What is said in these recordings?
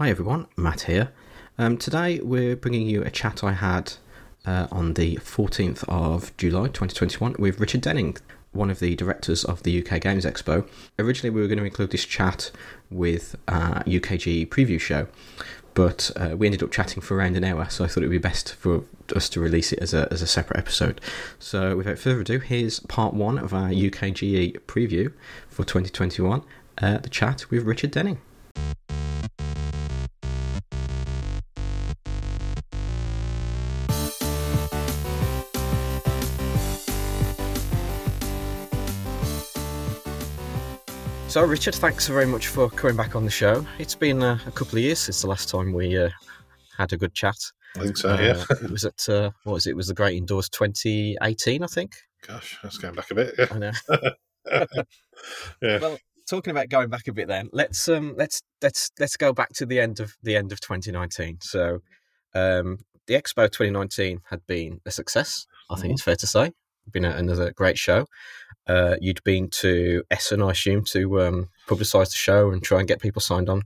Hi everyone, Matt here. Um, today we're bringing you a chat I had uh, on the 14th of July 2021 with Richard Denning, one of the directors of the UK Games Expo. Originally, we were going to include this chat with uh, UKG preview show, but uh, we ended up chatting for around an hour, so I thought it would be best for us to release it as a, as a separate episode. So, without further ado, here's part one of our UKGE preview for 2021 uh, the chat with Richard Denning. So, Richard, thanks very much for coming back on the show. It's been uh, a couple of years since the last time we uh, had a good chat. I think so, yeah. Uh, it was at, uh, what was it? It was the Great Indoors 2018, I think. Gosh, that's going back a bit. Yeah. I know. yeah. Well, talking about going back a bit, then let's um let's let's let's go back to the end of the end of 2019. So, um, the Expo 2019 had been a success. I think Mhm. it's fair to say. Been a, another great show. Uh, you'd been to Essen, I assume, to um, publicise the show and try and get people signed on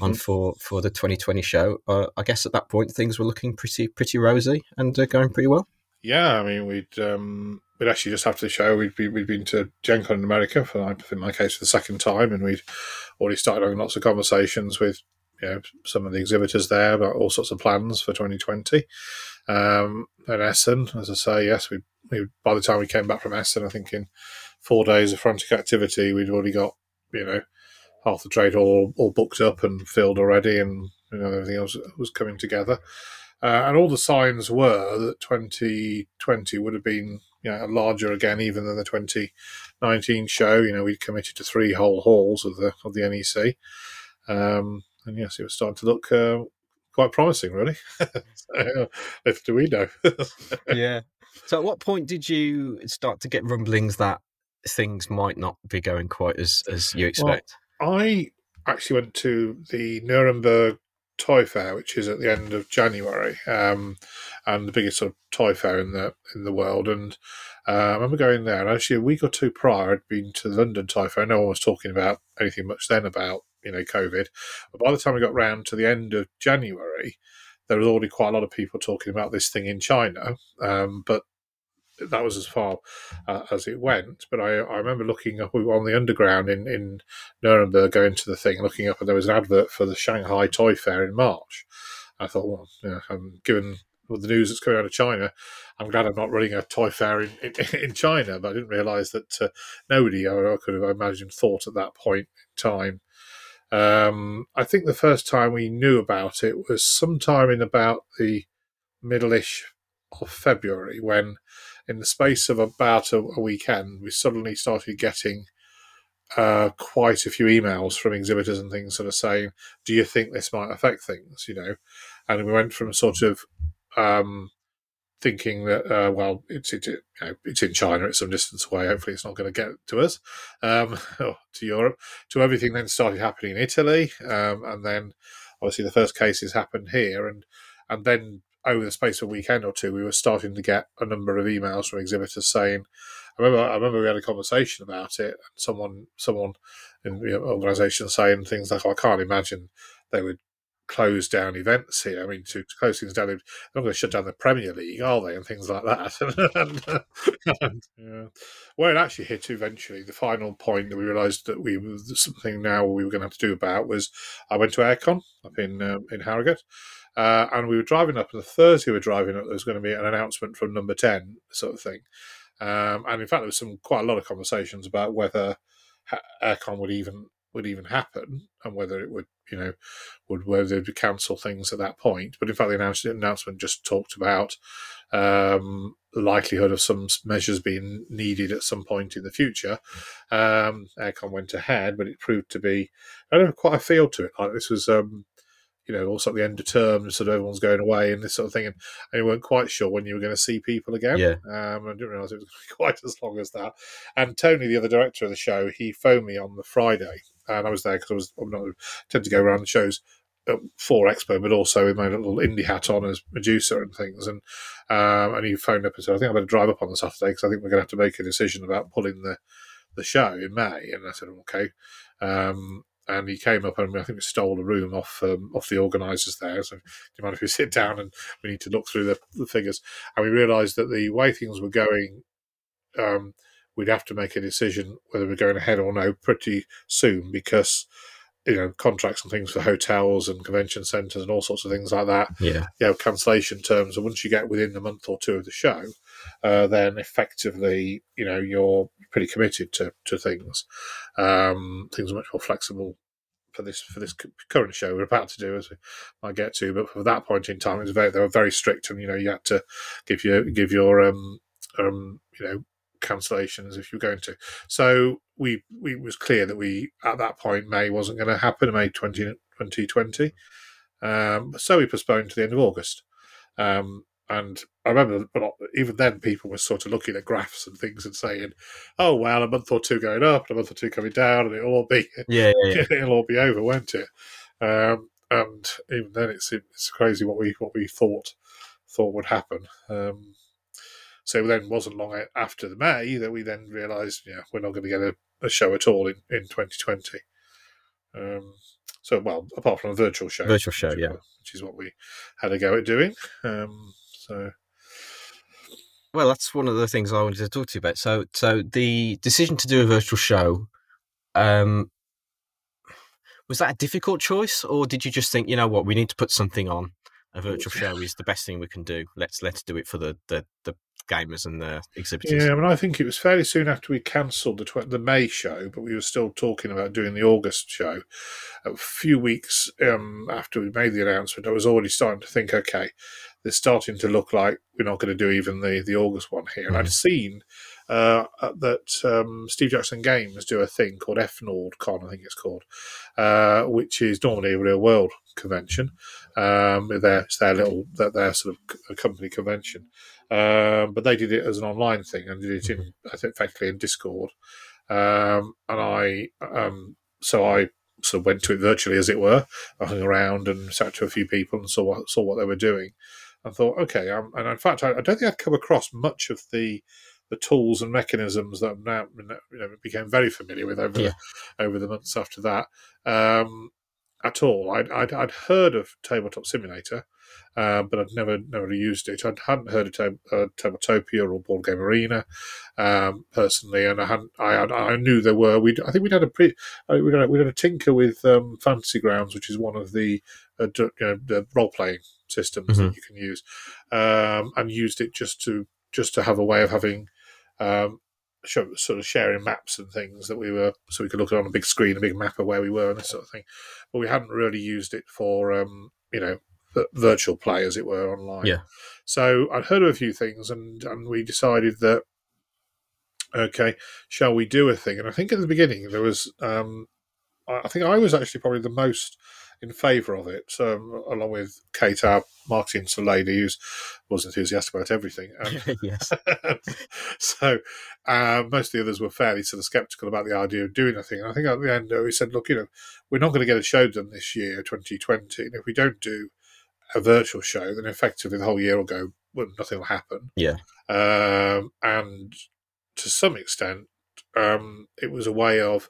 on Mhm. for, for the 2020 show. Uh, I guess at that point things were looking pretty pretty rosy and uh, going pretty well. Yeah, I mean, we'd um, we'd actually just after the show, we'd be, we'd been to Gen Con in America for my case for the second time, and we'd already started having lots of conversations with you know some of the exhibitors there about all sorts of plans for 2020. Um, and Essen, as I say, yes, we, we by the time we came back from Essen, I think in four days of frantic activity, we'd already got you know half the trade all all booked up and filled already, and you know everything else was coming together. Uh, and all the signs were that 2020 would have been you know, larger again, even than the 2019 show. You know, we'd committed to three whole halls of the of the NEC, um, and yes, it was starting to look uh, quite promising, really. so, little do we know. yeah. So at what point did you start to get rumblings that things might not be going quite as as you expect? I actually went to the Nuremberg Toy Fair, which is at the end of January, um, and the biggest sort of toy fair in the in the world. And uh, I remember going there. And actually, a week or two prior, I'd been to the London Toy Fair. No one was talking about anything much then about you know COVID. But by the time we got round to the end of January, there was already quite a lot of people talking about this thing in China. Um, but that was as far uh, as it went. But I, I remember looking up on the underground in, in Nuremberg, going to the thing, looking up, and there was an advert for the Shanghai Toy Fair in March. I thought, well, um, given the news that's coming out of China, I'm glad I'm not running a toy fair in, in, in China. But I didn't realise that uh, nobody, I, I could have imagined, thought at that point in time. Um, I think the first time we knew about it was sometime in about the middle-ish of February when in the space of about a, a weekend, we suddenly started getting uh, quite a few emails from exhibitors and things sort of saying, do you think this might affect things, you know? And we went from sort of um, thinking that, uh, well, it's, it, you know, it's in China, it's some distance away, hopefully it's not going to get to us, um, or to Europe, to everything then started happening in Italy. Um, and then obviously the first cases happened here. And, and then over the space of a weekend or two, we were starting to get a number of emails from exhibitors saying, I remember, I remember we had a conversation about it, and someone, someone in the organisation saying things like, oh, "I can't imagine they would close down events here. I mean, to, close things down, they're not going to shut down the Premier League, are they? And things like that. and, and, yeah. Where it actually hit eventually, the final point that we realised that we something now we were going to have to do about was I went to Airecon up in um, in Harrogate. Uh, and we were driving up, and the Thursday we were driving up, there was going to be an announcement from number 10, sort of thing. Um, and in fact, there was some quite a lot of conversations about whether Airecon would even would even happen and whether it would, you know, would whether they'd cancel things at that point. But in fact, the announcement, announcement just talked about um, the likelihood of some measures being needed at some point in the future. Um, Airecon went ahead, but it proved to be I don't know quite a feel to it. Like this was. Um, you know, also at the end of term, sort of everyone's going away and this sort of thing, and, and you weren't quite sure when you were going to see people again. Yeah. Um, I didn't realise it was going to be quite as long as that. And Tony, the other director of the show, he phoned me on the Friday, and I was there because I was I'm not tend to go around the shows for Expo, but also with my little indie hat on as Medusa and things. And um, and he phoned up and said, I think I better drive up on the Saturday because I think we're going to have to make a decision about pulling the the show in May. And I said, okay. Um, and he came up and I think we stole a room off um, off the organisers there. So, do you mind if we sit down and we need to look through the, the figures? And we realised that the way things were going, um, we'd have to make a decision whether we're going ahead or no pretty soon because you know contracts and things for hotels and convention centres and all sorts of things like that. Yeah, you know cancellation terms. And once you get within a month or two of the show, uh, then effectively you know you're pretty committed to to things. Um, things are much more flexible for this for this current show we're about to do, as we might get to. But for that point in time, it was very they were very strict, and you know you had to give your give your um um you know cancellations if you're going to. So we we was clear that we at that point May wasn't going to happen. May 20, 2020. Um, so we postponed to the end of August. Um, and I remember, but even then, people were sort of looking at graphs and things and saying, "Oh well, a month or two going up, and a month or two coming down, and it'll all be yeah, yeah, yeah. it'll all be over, won't it?" Um, and even then, it's it's crazy what we what we thought thought would happen. Um, so then wasn't long after the May that we then realised, yeah, we're not going to get a, a, show at all in, in 2020. Um, so, well, apart from a virtual show. Virtual show, which yeah. Is, which is what we had a go at doing. Um, so. Well, that's one of the things I wanted to talk to you about. So, so the decision to do a virtual show, um, was that a difficult choice, or did you just think, you know what, we need to put something on? A virtual show is the best thing we can do. Let's let's do it for the the, the gamers and the exhibitors. Yeah, I mean, I think it was fairly soon after we cancelled the tw- the May show, but we were still talking about doing the August show. A few weeks um, after we made the announcement, I was already starting to think, okay, it's starting to look like we're not going to do even the the August one here. And mm-hmm. I'd seen uh, that um, Steve Jackson Games do a thing called FNordCon, I think it's called, uh, which is normally a real world convention. Um, their, it's their little their, their sort of company convention, um, but they did it as an online thing and did it in I think effectively in Discord. Um, and I um, so I sort of went to it virtually, as it were. I hung around and sat to a few people and saw what, saw what they were doing, and thought, okay. Um, and in fact, I, I, don't think I'd come across much of the the tools and mechanisms that I'm now you know became very familiar with over yeah. the, over the months after that. Um, at all. I'd, I'd, I'd, heard of Tabletop Simulator, uh, but I'd never never used it. I hadn't heard of tab- uh, Tabletopia or Board Game Arena um, personally, and I hadn't. I, I knew there were. We I think we'd had a pre. Uh, we had we had a tinker with um, Fantasy Grounds, which is one of the uh, you know, the role playing systems mm-hmm. that you can use, um, and used it just to just to have a way of having um, sort of sharing maps and things that we were so we could look on a big screen, a big map of where we were and this sort of thing. But we hadn't really used it for um, you know virtual play, as it were, online. Yeah. So I'd heard of a few things, and and we decided that okay, shall we do a thing? And I think at the beginning there was um, I think I was actually probably the most in favour of it, so, along with Kate, our marketing lady, who was enthusiastic about everything. Um, yes. so uh, most of the others were fairly sort of sceptical about the idea of doing a thing. And I think at the end we said, look, you know, we're not going to get a show done this year, 2020. And if we don't do a virtual show, then effectively the whole year will go, well, nothing will happen. Yeah. Um, and to some extent, um, it was a way of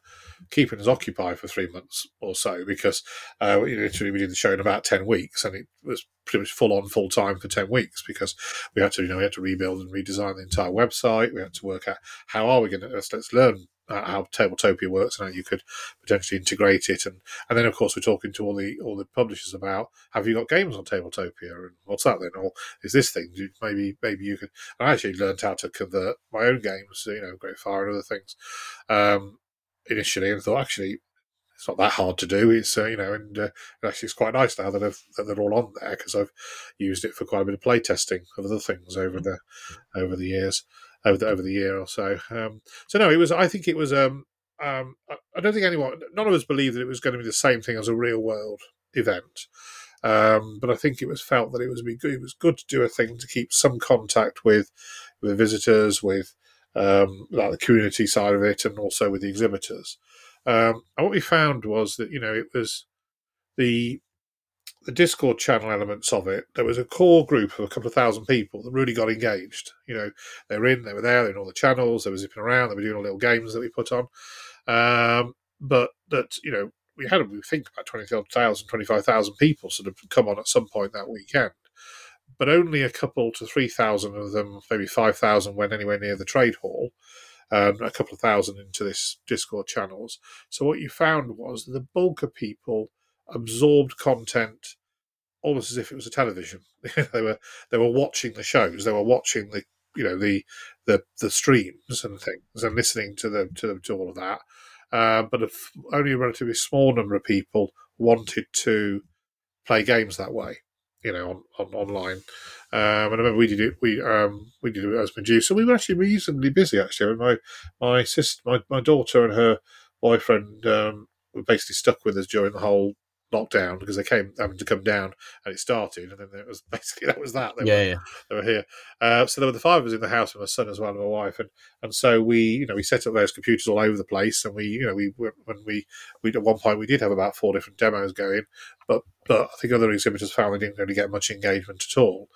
keeping us occupied for three months or so because uh, literally we did the show in about 10 weeks and it was pretty much full on full time for 10 weeks because we had to you know we had to rebuild and redesign the entire website. We had to work out how are we going to let's, let's learn uh, how Tabletopia works and how you could potentially integrate it, and and then of course we're talking to all the all the publishers about have you got games on Tabletopia? And what's that then, or is this thing? Maybe maybe you could. I actually learned how to convert my own games, you know, Great Fire and other things, um, initially, and thought actually it's not that hard to do. It's uh, you know, and uh, actually it's quite nice now that, I've, that they're all on there because I've used it for quite a bit of play testing of other things over the over the years over the over the year or so. Um, so no, it was. I think it was. Um, um, I don't think anyone, none of us believed that it was going to be the same thing as a real world event. Um, but I think it was felt that it was good. It was good to do a thing to keep some contact with with visitors, with um, like the community side of it, and also with the exhibitors. Um, and what we found was that you know it was the the Discord channel elements of it, there was a core group of a couple of thousand people that really got engaged. You know, they were in, they were there, they were in all the channels, they were zipping around, they were doing all little games that we put on. Um, but that, you know, we had we think about 20,000, 25,000 people sort of come on at some point that weekend, but only a couple to three thousand of them, maybe five thousand, went anywhere near the trade hall. Um, a couple of thousand into this Discord channels. So what you found was the bulk of people absorbed content almost as if it was a television. they were they were watching the shows. They were watching the you know the the the streams and things and listening to the to, to all of that. Uh, but only a relatively small number of people wanted to play games that way, you know, on, on online. Um, and I remember we did it. We um, we did it as Medusa. We were actually reasonably busy. Actually, my my sister, my, my daughter, and her boyfriend um, were basically stuck with us during the whole lockdown because they came having to come down and it started and then it was basically that was that. They yeah, were, yeah. they were here. Uh, so there were the five of us in the house with my son as well and my wife and and so we you know we set up those computers all over the place and we you know we when we we at one point we did have about four different demos going but but I think other exhibitors found they didn't really get much engagement at all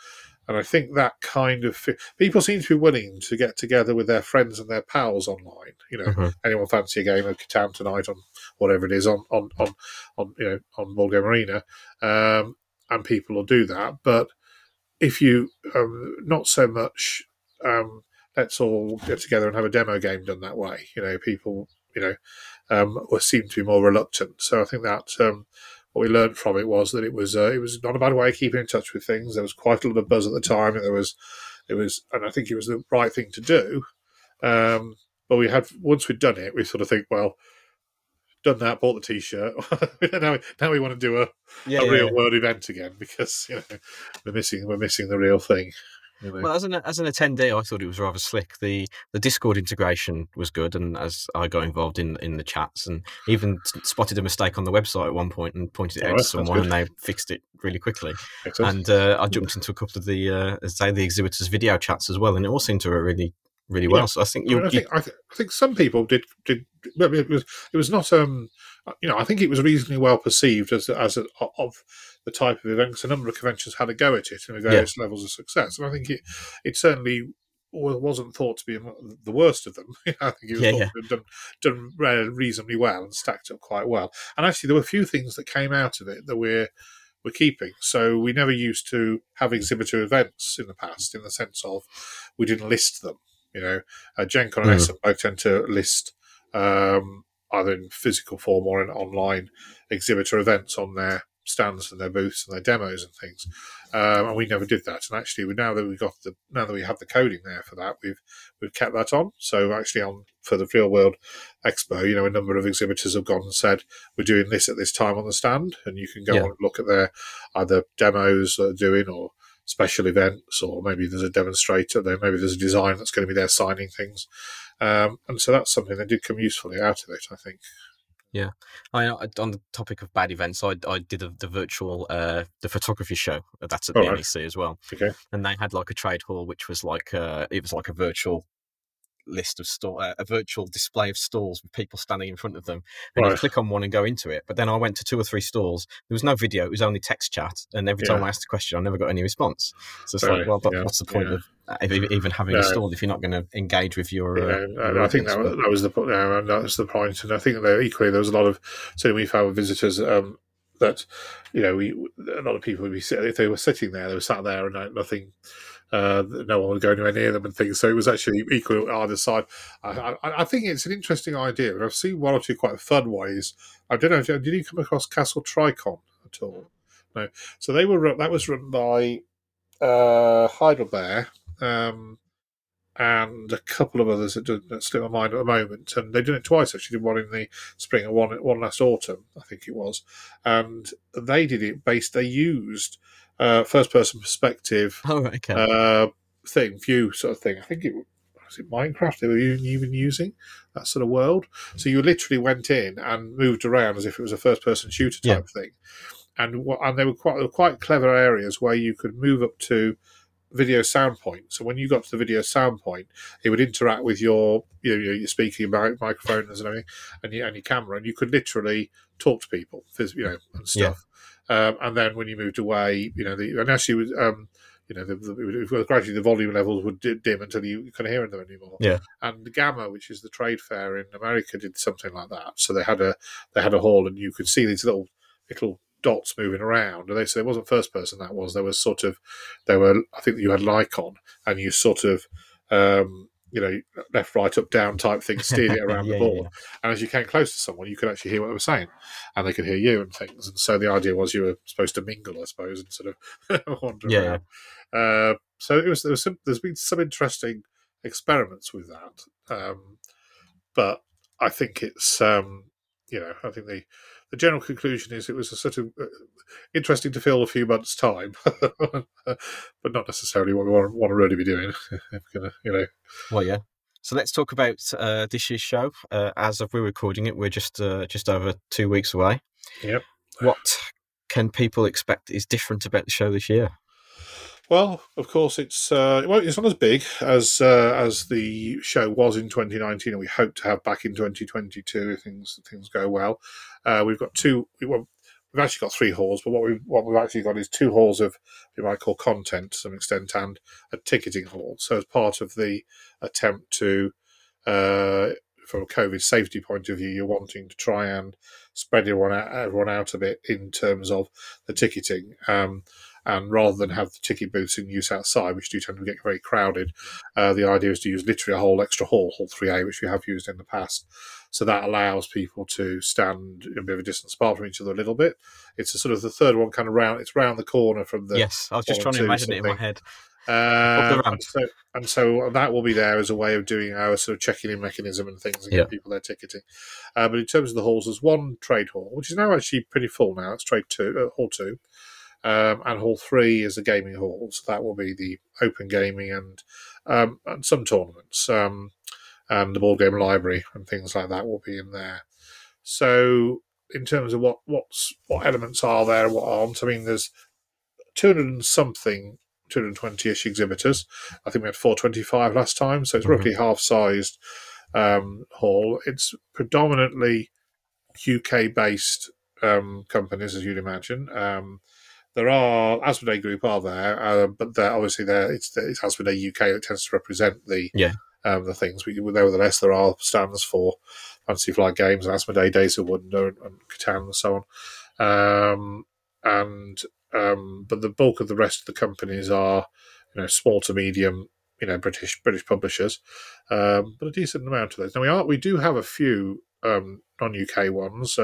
and I think that kind of people seem to be willing to get together with their friends and their pals online. You know, Mhm. anyone fancy a game of Catan tonight on whatever it is on on on, on you know on Board Game Arena, um, and people will do that. But if you um, not so much, um, let's all get together and have a demo game done that way. You know, people you know um, were seem to be more reluctant. So I think that. Um, what we learned from it was that it was uh, it was not a bad way of keeping in touch with things. There was quite a lot of buzz at the time. and There was it was, and I think it was the right thing to do. Um, but we had once we'd done it, we sort of think, well, done that, bought the t-shirt. now, we- now we want to do a, Yeah, a yeah, real yeah. world event again because you know we're missing we're missing the real thing. Well, as an as an attendee, I thought it was rather slick. the The Discord integration was good, and as I got involved in in the chats, and even spotted a mistake on the website at one point and pointed it Oh, out to someone, and they fixed it really quickly. Excellent. And uh, I jumped into a couple of the uh, say the exhibitors' video chats as well, and it all seemed to work really really well. Yeah. So I think I, you, mean, I think I, th- I think some people did did. I it was it was not um you know I think it was reasonably well perceived as as a, of the type of event 'cause a number of conventions had a go at it and various levels of success and I think it it certainly wasn't thought to be the worst of them. I think it was Yeah, thought yeah. to have done done reasonably well and stacked up quite well. And actually, there were a few things that came out of it that we're we're keeping. So we never used to have exhibitor events in the past, in the sense of we didn't list them. You know, uh, Gen Con and Mm. Tend to list um, either in physical form or in online exhibitor events on their stands and their booths and their demos and things. Um, and we never did that. And actually, we, now that we've got the now that we have the coding there for that, we've we've kept that on. So actually, on for the Real World Expo, you know, a number of exhibitors have gone and said we're doing this at this time on the stand, and you can go Yeah. on and look at their either demos that they're doing or special events, or maybe there's a demonstrator there, maybe there's a design that's going to be there signing things. Um, and so that's something that did come usefully out of it, I think. I, I- on the topic of bad events, I, I did a, the virtual uh, the photography show. That's at the right. NEC as well, Okay. and they had like a trade hall, which was like uh, it was like a virtual list of store uh, a virtual display of stalls with people standing in front of them and you click on one and go into it but then i went to two or three stalls there was no video it was only text chat and every time i asked a question i never got any response. So it's Right, like well but yeah, what's the point yeah. of uh, even having a stall if you're not going to engage with your uh, your I think that, that was the po- yeah, that was the point, and I think that equally there was a lot of so we found with visitors um, that you know we a lot of people would be if they were sitting there they were sat there and nothing. Uh, no one would go anywhere near them and things. So it was actually equal either side. I, I, I think it's an interesting idea, and I've seen one or two quite fun ways. I don't know. Did you come across Castle Tricon at all? No. So they were that was run by uh, Heidelbär. Um, and a couple of others that, that slip my mind at the moment. And they did it twice actually. Did one in the spring and one one last autumn, I think it was. And they did it based. They used uh, first person perspective oh okay uh, thing, view sort of thing. I think it was it Minecraft they were even using that sort of world. So you literally went in and moved around as if it was a first person shooter type thing. And what and they were quite they were quite clever areas where you could move up to video sound point. So when you got to the video sound point, it would interact with your you know, your speaking mic- microphones and everything, and your, and your camera, and you could literally talk to people, you know, and stuff. Um, and then when you moved away, you know, the, and actually, was, um, you know, the, the, gradually the volume levels would dim until you couldn't hear them anymore. Yeah. And GAMA, which is the trade fair in America, did something like that. So they had a they had a hall, and you could see these little little dots moving around. And they said it wasn't first person that was. There was sort of there were I think you had Lycon, and you sort of um, you know, left, right, up, down type thing, steered it around yeah, the board. Yeah, yeah. And as you came close to someone, you could actually hear what they were saying, and they could hear you and things. And so the idea was you were supposed to mingle, I suppose, and sort of wander around. Uh, so it was, there was some, there's been some interesting experiments with that, um, but I think it's um, you know I think the the general conclusion is it was a sort of uh, interesting to fill a few months' time, but not necessarily what we want, want to really be doing. gonna, you know. Well, yeah. So let's talk about uh, this year's show. Uh, as of we're recording it, we're just uh, just over two weeks away. Yep. What can people expect is different about the show this year? Well, of course, it's uh, well, it's not as big as uh, as the show was in 2019, and we hope to have back in 2022 if things things go well. Uh, we've got two. Well, we've actually got three halls, but what we what we've actually got is two halls of you might call content to some extent, and a ticketing hall. So, as part of the attempt to, uh, from a COVID safety point of view, you're wanting to try and spread everyone out, everyone out a bit in terms of the ticketing. Um, and rather than have the ticket booths in use outside, which do tend to get very crowded, uh, the idea is to use literally a whole extra hall, Hall 3A, which we have used in the past. So that allows people to stand a bit of a distance apart from each other a little bit. It's a sort of the third one kind of round, it's round the corner from the. Yes, I was just trying to imagine it in my head. Uh, and, so, and, so, that will be there as a way of doing our sort of checking in mechanism and things and yeah. people their ticketing. Uh, but in terms of the halls, there's one trade hall, which is now actually pretty full now. It's trade two, uh, hall two. Um, and Hall 3 is a gaming hall, so that will be the open gaming and, um, and some tournaments. Um, and the board game library and things like that will be in there. So, in terms of what what's what elements are there and what aren't, I mean, there's 200 and something, 220 ish exhibitors. I think we had 425 last time, so it's mm-hmm. roughly half sized um, hall. It's predominantly UK based um, companies, as you'd imagine. Um, there are Asmodee Group are there, uh, but they're obviously there. It's it's Asmodee UK that tends to represent the yeah um, the things. We, nevertheless, there are stands for Fantasy Flight Games, Asmodee, Days of Wonder, and, and Catan, and so on. Um, and um, but the bulk of the rest of the companies are, you know, small to medium, you know, British British publishers, um, but a decent amount of those. Now we are we do have a few um, non UK ones.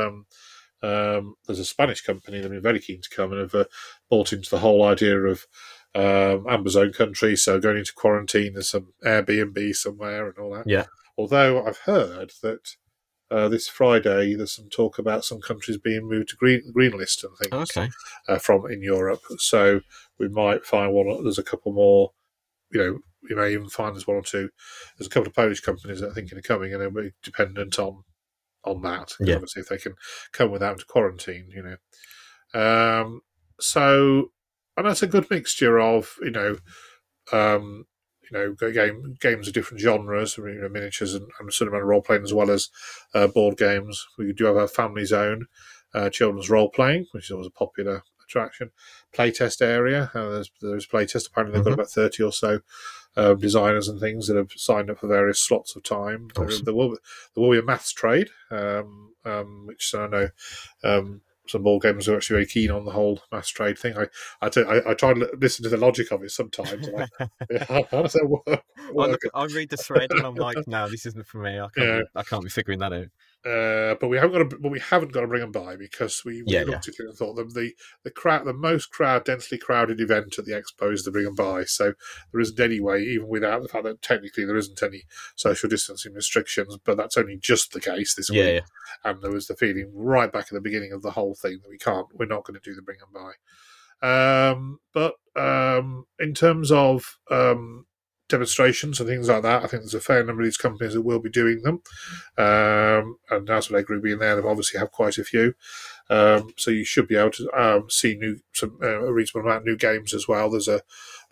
Um, there's a Spanish company that have been very keen to come and have uh, bought into the whole idea of um, Amber's own country, so going into quarantine, there's some Airbnb somewhere and all that. Yeah. Although I've heard that uh, this Friday there's some talk about some countries being moved to green green list and things okay. uh, from in Europe. So we might find one. There's a couple more. You know, we may even find there's one or two. There's a couple of Polish companies that I think are coming, and they'll be dependent on on that. Yeah. Obviously, if they can come without quarantine, you know. Um, so, and that's a good mixture of you know, um, you know, game games of different genres, you know, miniatures and, and sort of role playing as well as uh, board games. We do have our family zone, uh, children's role playing, which is always a popular attraction. Playtest area. Uh, there's there's playtest. Apparently, they've mm-hmm. got about thirty or so uh, designers and things that have signed up for various slots of time. Awesome. There, will there will be a maths trade, um, um, which I know um, some ball gamers are actually very keen on the whole maths trade thing. I I, t- I, I try and listen to the logic of it sometimes. I, yeah, how does that work? I, I read the thread and I'm like, no, this isn't for me. I can't. Yeah. Be, I can't be figuring that out. Uh, but we haven't got to, but we haven't got to bring and buy because we, we yeah, looked yeah. at it and thought them the the crowd the most crowd densely crowded event at the expo is the bring and buy. So there isn't any way, even without the fact that technically there isn't any social distancing restrictions, but that's only just the case this yeah, week. And there was the feeling right back at the beginning of the whole thing that we can't, we're not going to do the bring and buy. Um, but um, in terms of um, demonstrations and things like that. I think there's a fair number of these companies that will be doing them. Um, and Asmodee Group being there, they obviously have quite a few. Um, so you should be able to um, see new some uh, a reasonable amount of new games as well. There's a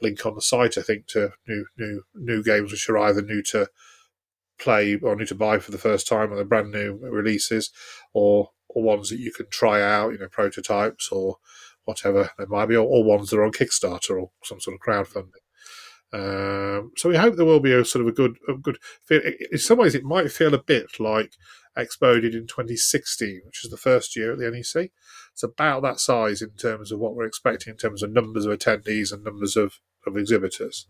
link on the site, I think, to new new new games which are either new to play or new to buy for the first time, or they're brand new releases, or or ones that you can try out, you know, prototypes or whatever they might be, or, or ones that are on Kickstarter or some sort of crowdfunding. Um, so we hope there will be a sort of a good, a good. Feel. In some ways, it might feel a bit like Expo did in 2016, which is the first year at the NEC. It's about that size in terms of what we're expecting in terms of numbers of attendees and numbers of, of exhibitors.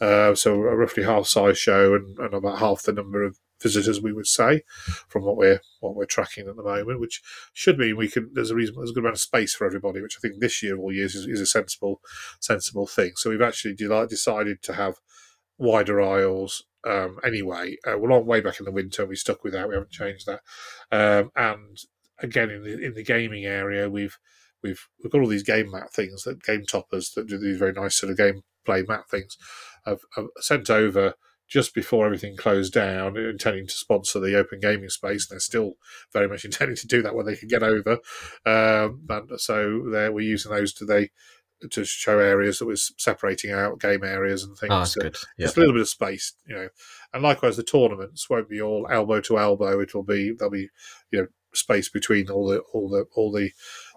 Uh, so a roughly half size show and, and about half the number of visitors we would say from what we're what we're tracking at the moment, which should mean we can there's a reason there's a good amount of space for everybody, which I think this year all years is, is a sensible sensible thing. So we've actually decided to have wider aisles um, anyway. Uh, we're long way back in the winter. We stuck with that. We haven't changed that. Um, and again, in the in the gaming area, we've we've we've got all these game mat things that game toppers that do these very nice sort of game play mat things. I've, I've sent over just before everything closed down, intending to sponsor the open gaming space. And they're still very much intending to do that when they can get over. Um, and so we're using those to they to show areas that was separating out game areas and things. Oh, that's so good. Yep. Just a little bit of space, you know. And likewise, the tournaments won't be all elbow to elbow. It'll be there'll be you know space between all the all the all the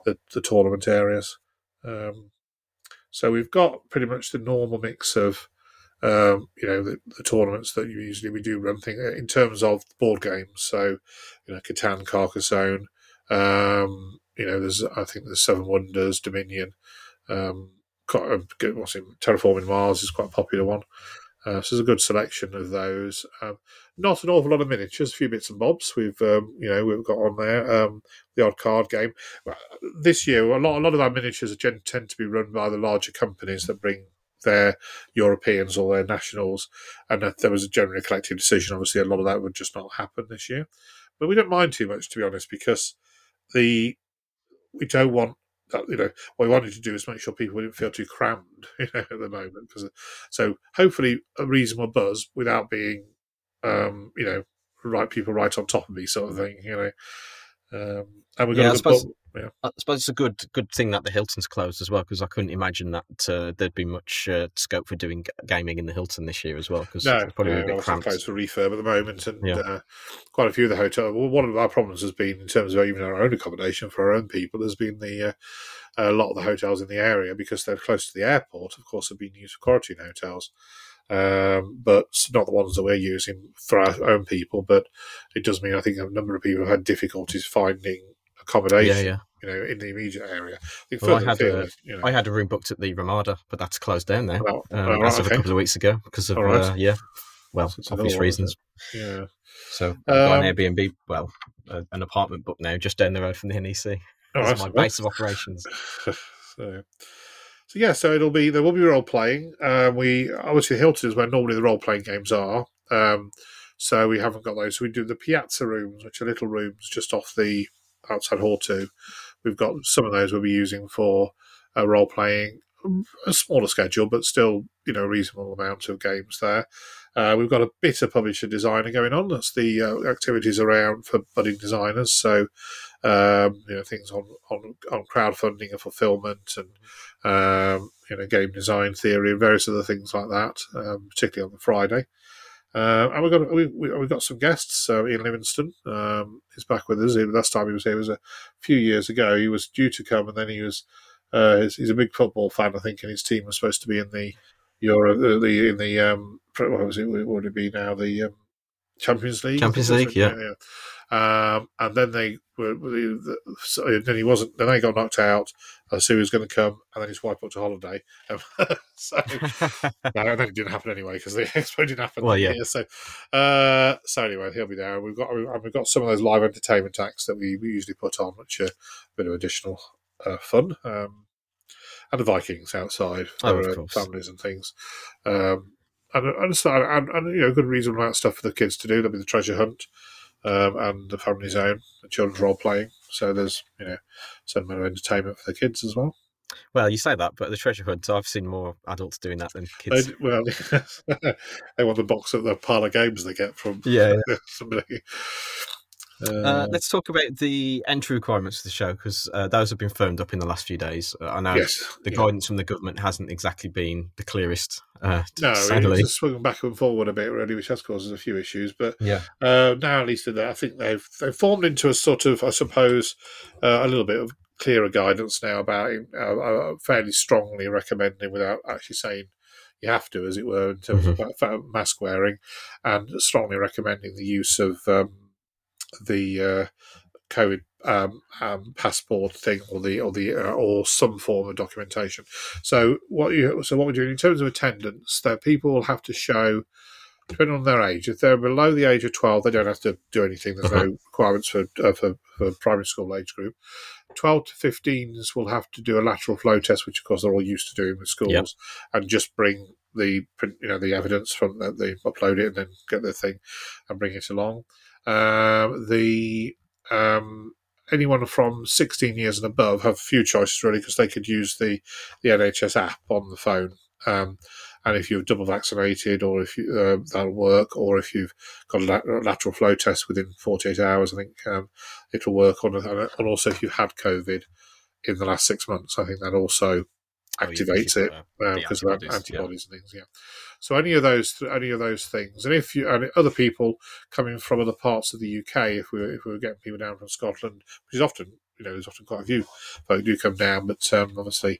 the, the tournament areas. Um, so we've got pretty much the normal mix of um, you know the, the, tournaments that you usually we do run thing in terms of board games. So you know Catan, Carcassonne. Um, you know, there's I think there's Seven Wonders, Dominion. Um, um what's it? Terraforming Mars is quite a popular one. Uh, so there's a good selection of those. Um, not an awful lot of miniatures, a few bits and bobs. We've um, you know we've got on there um, the odd card game. This year, a lot a lot of our miniatures tend to be run by the larger companies that bring their Europeans or their nationals, and there was a generally collective decision. Obviously, a lot of that would just not happen this year, but we don't mind too much to be honest because the we don't want that. You know, what we wanted to do is make sure people didn't feel too crammed. You know, at the moment, because so hopefully a reasonable buzz without being, um, you know, right people right on top of me sort of thing. You know. Um, and we've got yeah, I suppose, yeah. I suppose it's a good good thing that the Hilton's closed as well because I couldn't imagine that uh, there'd be much uh, scope for doing gaming in the Hilton this year as well. Because no, probably yeah, a bit cramped. closed for refurb at the moment, and yeah. uh, quite a few of the hotels. Well, one of our problems has been in terms of even our own accommodation for our own people has been the uh, a lot of the hotels in the area because they're close to the airport. Of course, have been used for quarantine hotels. Um, but not the ones that we're using for our own people. But it does mean I think a number of people have had difficulties finding accommodation. Yeah, yeah. You know, in the immediate area. I, well, I had a, you know. I had a room booked at the Ramada, but that's closed down now. Well, um, right, as of okay. a couple of weeks ago because of right. uh, yeah, well, so obvious reasons. Yeah. So got um, an Airbnb, well, uh, an apartment booked now, just down the road from the NEC. That's my base of operations. so, so yeah, so it'll be there will be role playing. Um, we obviously Hilton is where normally the role playing games are. Um, so we haven't got those. So we do the piazza rooms, which are little rooms just off the outside hall two. We've got some of those we'll be using for uh, role playing, a smaller schedule, but still, you know, reasonable amount of games there. Uh, we've got a bit of publisher designer going on. That's the uh, activities around for budding designers. So, um, you know, things on, on, on crowdfunding and fulfillment and, um, you know, game design theory and various other things like that, um, particularly on the Friday. Uh, and we've got we, we, have got some guests. Uh, Ian Livingstone um, is back with us. Last time he was here was a few years ago. He was due to come, and then he was. Uh, he's, he's, a big football fan, I think, and his team was supposed to be in the Euro, uh, the in the um, what was it? What would it be now? The um, Champions League. Champions League, yeah. yeah. Um, and then they were, so then he wasn't. Then they got knocked out. Uh, Sue was going to come, and then his wife went to holiday. Um, so no, then it didn't happen anyway because the expo didn't happen. Well, yeah. Here, so, uh, so anyway, he'll be there. We've got we've got some of those live entertainment acts that we, we usually put on, which are a bit of additional uh, fun. Um, and the Vikings outside for oh, families and things. Um, and, and, and, and, you know, a good reasonable amount of stuff for the kids to do. There'll be the treasure hunt um, and the family zone, the children's role playing. So there's you know some amount of entertainment for the kids as well. Well, you say that, but the treasure hunt, I've seen more adults doing that than kids. They, well, they want the box of the pile of games they get from yeah, yeah. somebody. Uh, uh, let's talk about the entry requirements for the show because uh, those have been firmed up in the last few days. Uh, I know yes, the yeah. guidance from the government hasn't exactly been the clearest. Uh, no, sadly. it's swung back and forward a bit really, which has caused a few issues. But yeah, uh, now at least in that, I think they've they've formed into a sort of, I suppose, a little bit of clearer guidance now about uh, fairly strongly recommending without actually saying you have to, as it were, in terms mm-hmm. of mask wearing, and strongly recommending the use of um, the uh, COVID um, um, passport thing or the or the uh, or some form of documentation. So what you so what we're doing in terms of attendance, that people will have to show depending on their age. If they're below the age of twelve, they don't have to do anything. There's uh-huh. no requirements for, uh, for for primary school age group. Twelve to 15s will have to do a lateral flow test, which of course they're all used to doing with schools, yep. and just bring the print, you know the evidence from that they upload it and then get the thing and bring it along. Um, the um, anyone from 16 years and above have a few choices really because they could use the the NHS app on the phone. Um, and if you're double vaccinated, or if you, uh, that'll work, or if you've got a lateral flow test within 48 hours, I think um, it'll work on. And also, if you've had COVID in the last six months, I think that also oh, activates it because uh, of antibodies yeah. and things. Yeah. So any of those, any of those things, and if you and other people coming from other parts of the UK, if we if we were getting people down from Scotland, which is often you know there's often quite a few folk do come down, but um, obviously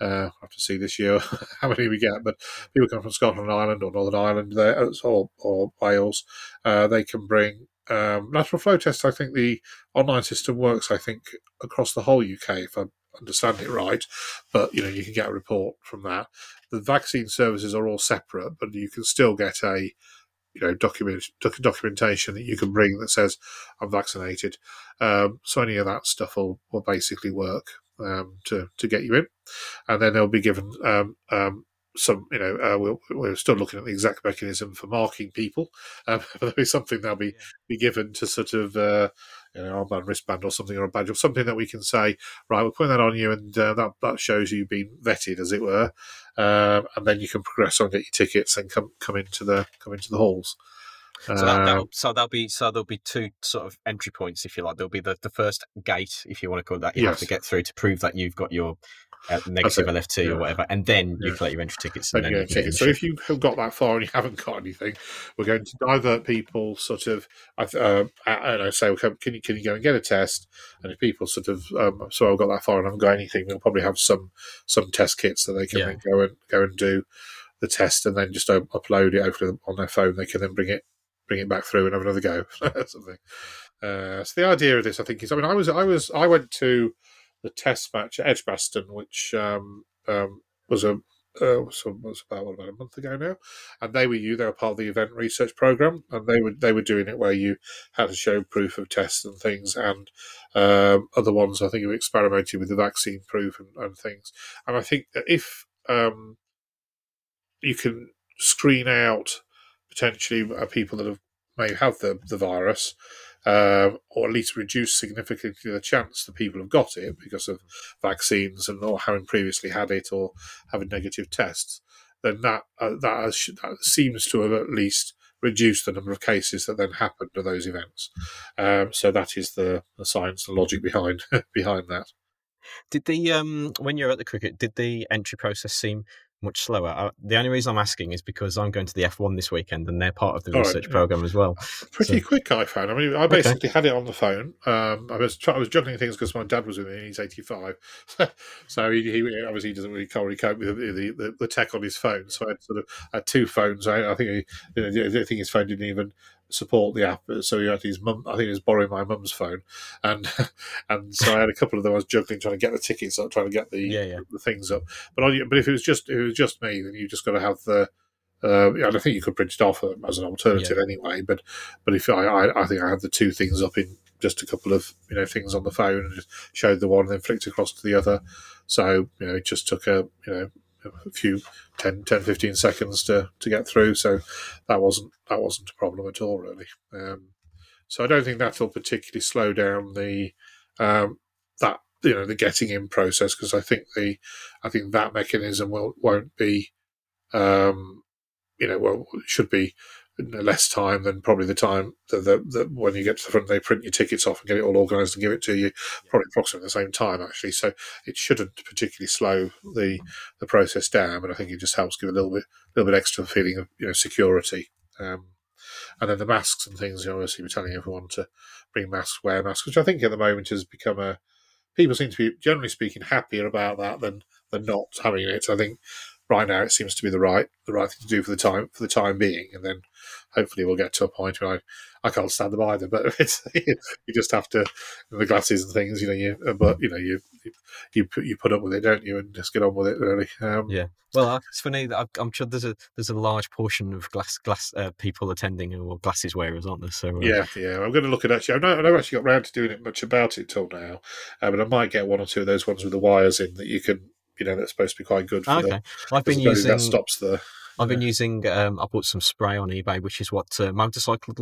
uh, we'll have to see this year how many we get. But people come from Scotland, Ireland, or Northern Ireland, or, or Wales, uh, they can bring um, lateral flow tests. I think the online system works. I think across the whole UK, if I understand it right. But you know, you can get a report from that. The vaccine services are all separate, but you can still get a you know document doc, documentation that you can bring that says I'm vaccinated. Um, so any of that stuff will will basically work um, to to get you in, and then they'll be given um, um some, you know, uh, we're, we're, still looking at the exact mechanism for marking people. Um, there'll be something they'll be, be given to sort of, uh, you know, armband, wristband, or something, or a badge, or something that we can say, right, we're putting that on you, and uh, that that shows you've been vetted, as it were, um, and then you can progress on, get your tickets, and come come into the come into the halls. So, that, will so there'll be so there'll be two sort of entry points, if you like. There'll be the, the first gate, if you want to call it that, you yes. have to get through to prove that you've got your uh, negative LFT yeah. or whatever, and then you collect your entry tickets. And, and then tickets. So if you have got that far and you haven't got anything, we're going to divert people. Sort of, uh, I don't know, say, can you can you go and get a test? And if people sort of, um, so I've got that far and I haven't got anything, we'll probably have some some test kits that they can yeah. go and go and do the test, and then just upload it over on their phone. They can then bring it bring it back through and have another go. something. Uh, so the idea of this, I think, is I mean, I was I was I went to the test match at Edgbaston, which um, um, was a uh, was, about what, about a month ago now, and they were you. They were part of the event research program, and they were they were doing it where you had to show proof of tests and things, and um, other ones I think you experimented with the vaccine proof and, and things. And I think that if um, you can screen out potentially uh, people that have may have the the virus, um, or at least reduce significantly the chance that people have got it because of vaccines and or having previously had it or having negative tests, then that uh, that, has, that seems to have at least reduced the number of cases that then happened to those events. Um, so that is the, the science and logic behind behind that. Did the um when you're at the cricket, did the entry process seem much slower. Uh, the only reason I'm asking is because I'm going to the F1 this weekend, and they're part of the All research right, program as well. Pretty so. quick, I found. I mean, I basically okay. had it on the phone. Um, I was try- I was juggling things because my dad was with me, and he's 85, so he, he, obviously doesn't really currently cope with the, the, the, tech on his phone. So I had sort of had two phones. I, I think he, you know, I think his phone didn't even support the app. So he had his mum. I think he was borrowing my mum's phone, and and so I had a couple of them. I was juggling, trying to get the tickets up, trying to get the yeah, yeah. the things up. But I, but if it was just it was just me, then you just got to have the. Uh, I don't think you could print it off as an alternative yeah. anyway. But but if I, I, I think I had the two things up in just a couple of you know things on the phone and just showed the one and then flicked across to the other. So you know it just took a you know a few 10, 10 15 seconds to, to get through. So that wasn't that wasn't a problem at all, really. Um, so I don't think that'll particularly slow down the um, that you know the getting in process because I think the I think that mechanism will won't be um, you know well should be less time than probably the time that, that, that, when you get to the front, they print your tickets off and get it all organised and give it to you, probably approximately the same time actually. So it shouldn't particularly slow the the process down, but I think it just helps give a little bit a little bit extra feeling of you know security. Um, and then the masks and things, you know, obviously we're telling everyone to bring masks, wear masks, which I think at the moment has become a people seem to be generally speaking happier about that than than not having it. I think right now it seems to be the right the right thing to do for the time for the time being, and then hopefully we'll get to a point where I, I can't stand them either. But it's, you just have to the glasses and things, you know. You but you know you you put you put up with it, don't you, and just get on with it. Really. Um, yeah. Well, it's funny that I'm sure there's a there's a large portion of glass glass uh, people attending or glasses wearers, aren't there? So uh, yeah, yeah. I'm going to look at actually. I've not, I've never actually got around to doing it much about it till now, uh, but I might get one or two of those ones with the wires in that you can you know that's supposed to be quite good. For okay, the, I've been using that stops the. I've been using. Um, I bought some spray on eBay, which is what uh, motorcycle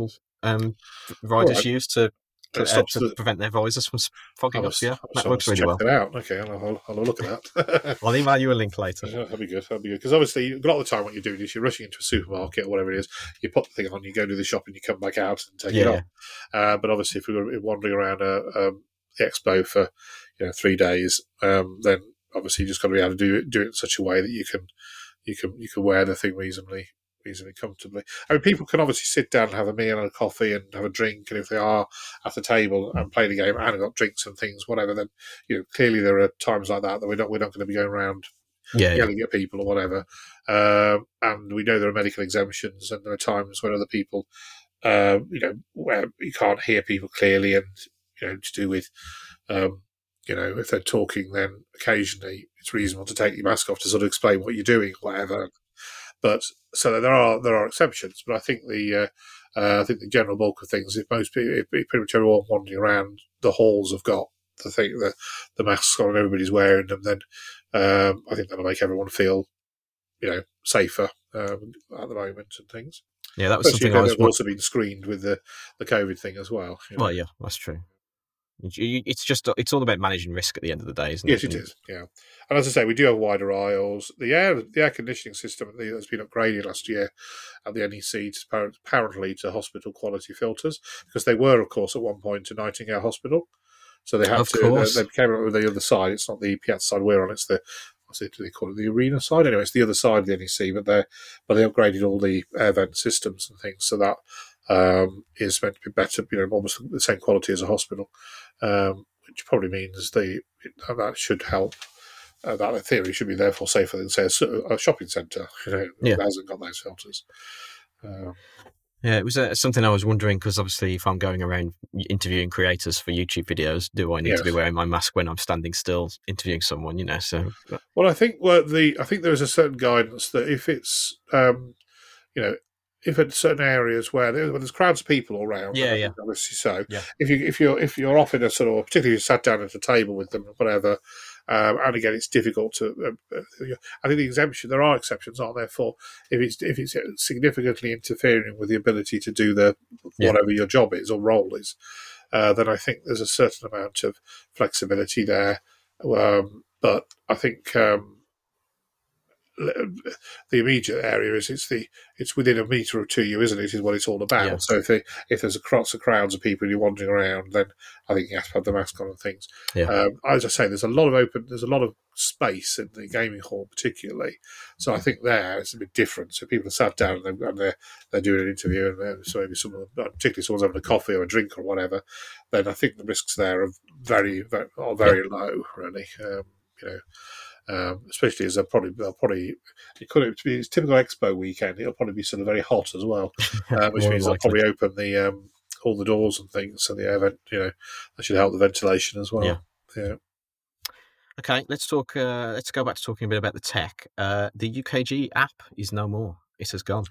um, riders right. use to to, uh, to the... prevent their visors from fogging up. Yeah, that works really well. It out. Okay, I'll, I'll, I'll look at that. I'll email you a link later. Yeah, that'll be good. That'll be good because obviously a lot of the time what you're doing is you're rushing into a supermarket or whatever it is. You put the thing on, you go to the shop, and you come back out and take yeah, it on. Uh, but obviously, if we were wandering around a, um, the expo for you know three days, um, then obviously you just got to be able to do it, do it in such a way that you can you can you can wear the thing reasonably reasonably comfortably. I mean, people can obviously sit down and have a meal and a coffee and have a drink, and if they are at the table and play the game and got drinks and things, whatever, then you know clearly there are times like that that we're not we're not going to be going around yeah, yelling yeah. at people or whatever. Uh, and we know there are medical exemptions, and there are times when other people, uh, you know, where you can't hear people clearly, and you know, to do with. Um, you know, if they're talking, then occasionally it's reasonable to take your mask off to sort of explain what you're doing, whatever. But so there are there are exceptions, but I think the uh, uh, I think the general bulk of things, if most people, if pretty much everyone wandering around the halls have got the thing, the the masks on, and everybody's wearing them, then um, I think that'll make everyone feel, you know, safer um, at the moment and things. Yeah, that was Especially something I was also been screened with the the COVID thing as well. You know? Well, yeah, that's true. It's just it's all about managing risk at the end of the day, isn't yes, it? Yes, it is. Yeah, and as I say, we do have wider aisles. The air the air conditioning system has been upgraded last year at the NEC to, apparently to hospital quality filters because they were, of course, at one point to Nightingale Hospital. So they had of to. Course. They, they came up with the other side. It's not the Piazza side we're on. It's the what's it? Do they call it the arena side? Anyway, it's the other side of the NEC, but they but they upgraded all the air vent systems and things so that um, is meant to be better. You know, almost the same quality as a hospital um, which probably means the that should help. Uh, that in theory should be therefore safer than say a, a shopping centre. You know, yeah. that hasn't got those filters. Um, yeah, it was uh, something I was wondering because obviously, if I'm going around interviewing creators for YouTube videos, do I need yes. to be wearing my mask when I'm standing still interviewing someone? You know, so well, I think well, the I think there is a certain guidance that if it's um, you know if in certain areas where, there's crowds of people all around, yeah, yeah, obviously so. Yeah. If you if you're if you're off in a sort of, particularly if you sat down at a table with them, or whatever, um, and again, it's difficult to. Uh, uh I think the exemption there are exceptions, aren't there? For if it's if it's significantly interfering with the ability to do the yeah. whatever your job is or role is, uh, then I think there's a certain amount of flexibility there. Um, but I think. Um, the immediate area is it's the it's within a meter or two you, isn't it? Is what it's all about. Yeah. So if they, if there's a cross of crowds of people you're wandering around, then I think you have to have the mask on and things. Yeah. Um, as I say, there's a lot of open, there's a lot of space in the gaming hall, particularly. So I think there it's a bit different. So people are sat down and they're, and they're, they're doing an interview, and so maybe someone, particularly someone's having a coffee or a drink or whatever. Then I think the risks there are very, very, are very yeah. low, really. Um, you know um, especially as they'll probably they'll probably it could be it's typical expo weekend. It'll probably be sort of very hot as well, uh, which means they'll probably open the um, all the doors and things, so the air vent, you know, that should help the ventilation as well. Yeah. yeah. Okay, let's talk. Uh, let's go back to talking a bit about the tech. Uh, the UKG app is no more. It has gone.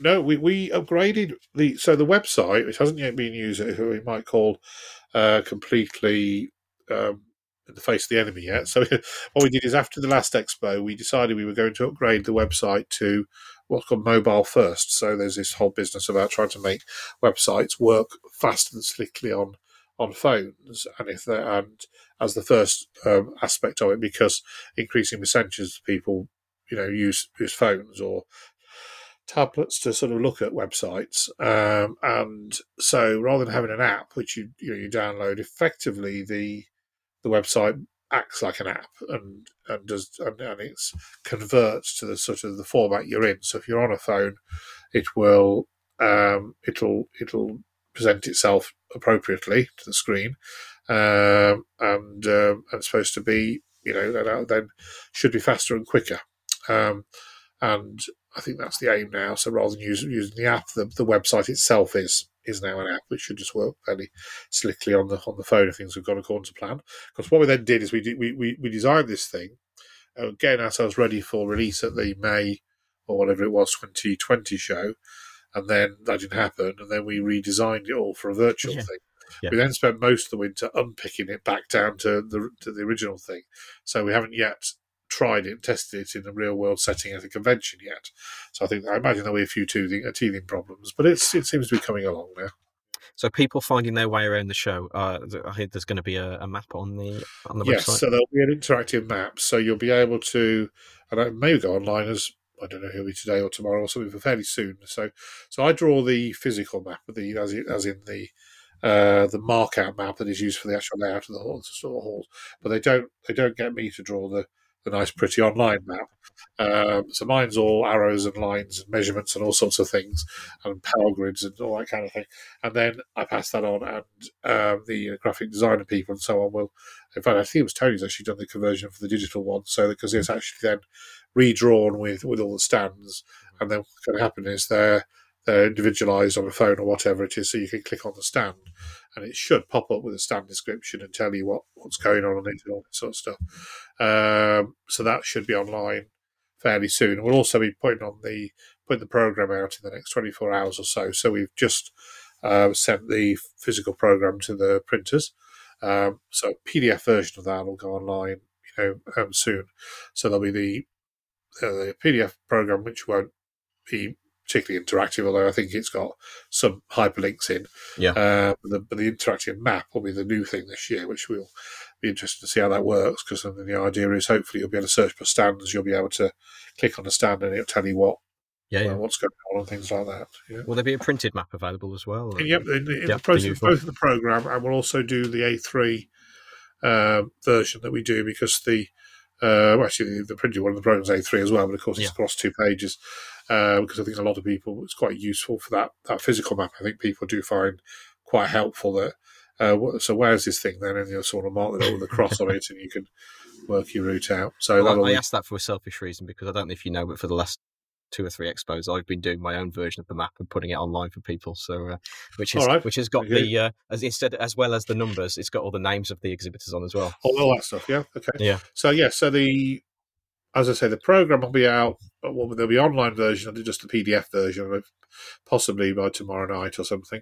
No, we, we upgraded the so the website, which hasn't yet been used, who we might call uh, completely um, the face of the enemy yet. So what we did is after the last expo, we decided we were going to upgrade the website to what's called mobile first. So there's this whole business about trying to make websites work fast and slickly on on phones, and if and as the first um, aspect of it, because increasing percentages of people, you know, use use phones or tablets to sort of look at websites. Um, and so rather than having an app which you you know you download, effectively the the website acts like an app and and does and, and it converts to the sort of the format you're in. So if you're on a phone, it will um, it'll it'll present itself appropriately to the screen. um, and um, and supposed to be you know then should be faster and quicker. Um, and I think that's the aim now. So rather than use, using the app, the, the website itself is is now an app which should just work fairly slickly on the on the phone if things have gone according to plan. Because what we then did is we did, we, we, we designed this thing, uh, getting ourselves ready for release at the May or whatever it was 2020 show, and then that didn't happen, and then we redesigned it all for a virtual yeah. thing. Yeah. We then spent most of the winter unpicking it back down to the to the original thing. So we haven't yet tried it and tested it in a real world setting at a convention yet. So I think I imagine there'll be a few teething, uh, teething problems, but it's it seems to be coming along now. So people finding their way around the show, uh, I think there's going to be a, a, map on the on the yes, website. so there'll be an interactive map, so you'll be able to, and it may go online as I don't know, he'll be today or tomorrow or something, for fairly soon. So, so I draw the physical map, the as in, as in the uh, the markout map that is used for the actual layout of the hall, the store halls. But they don't they don't get me to draw the the nice, pretty online map. Um, so mine's all arrows and lines and measurements and all sorts of things, and power grids and all that kind of thing. And then I pass that on, and um, the graphic designer people and so on will. In fact, I think it was Tony's actually done the conversion for the digital one, so because it's actually then redrawn with with all the stands, and then what's going to happen is they're they're individualized on a phone or whatever it is, so you can click on the stand, and it should pop up with a stand description and tell you what what's going on on it and all that sort of stuff. Um, so that should be online fairly soon. We'll also be putting on the putting the program out in the next 24 hours or so. So we've just uh, sent the physical program to the printers. Um, so PDF version of that will go online, you know, um, soon. So there'll be the uh, the PDF program, which won't be particularly interactive, although I think it's got some hyperlinks in. Yeah. Uh, but, the, but, the, interactive map will be the new thing this year, which we'll be interested to see how that works. Because the idea is hopefully you'll be able to search for stands, you'll be able to click on a stand and it'll tell you what. Yeah, yeah. Uh, what's going on and things like that. Yeah. Will there be a printed map available as well? Or? Yep, in, in yep, the process, both of the program, and we'll also do the A3 um, version that we do because the uh, well, actually, the, printed one of the program's A3 as well, but of course it's yeah. across two pages uh, because I think a lot of people it's quite useful for that that physical map. I think people do find quite helpful that. Uh, so where's this thing then? And you'll sort of mark it with a cross on it, and you can work your route out. So well, I, I asked that for a selfish reason because I don't know if you know, but for the last two or three expos, I've been doing my own version of the map and putting it online for people. So, uh, which is right. which has got okay. the uh, as instead as well as the numbers, it's got all the names of the exhibitors on as well. Oh, all that stuff. Yeah. Okay. Yeah. So yeah. So the as I say, the program will be out. Well, there'll be online version and just the PDF version, possibly by tomorrow night or something.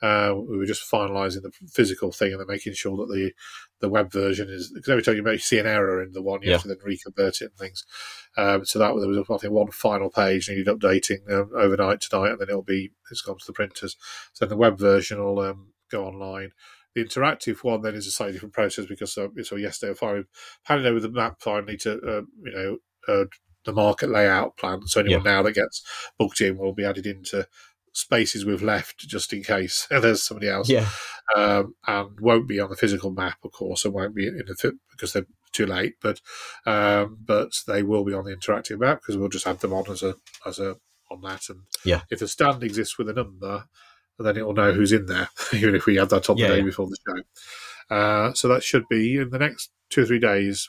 Uh, we were just finalising the physical thing and then making sure that the the web version is because every time you may see an error in the one, you yeah. have to then reconvert it and things. Um, so that there was I think one final page needed updating um, overnight tonight, and then it'll be it's gone to the printers. So the web version will um, go online. The interactive one then is a slightly different process because uh, so yesterday I finally handed over the map finally to uh, you know uh, the market layout plan. So anyone yeah. now that gets booked in will be added into spaces we've left just in case there's somebody else. Yeah. Um, and won't be on the physical map, of course, and won't be in the fit because they're too late. But um, but they will be on the interactive map because we'll just add them on as a as a on that. And yeah, if a stand exists with a number, then it will know who's in there, even if we had that on yeah, the day yeah. before the show. Uh, so that should be in the next two or three days.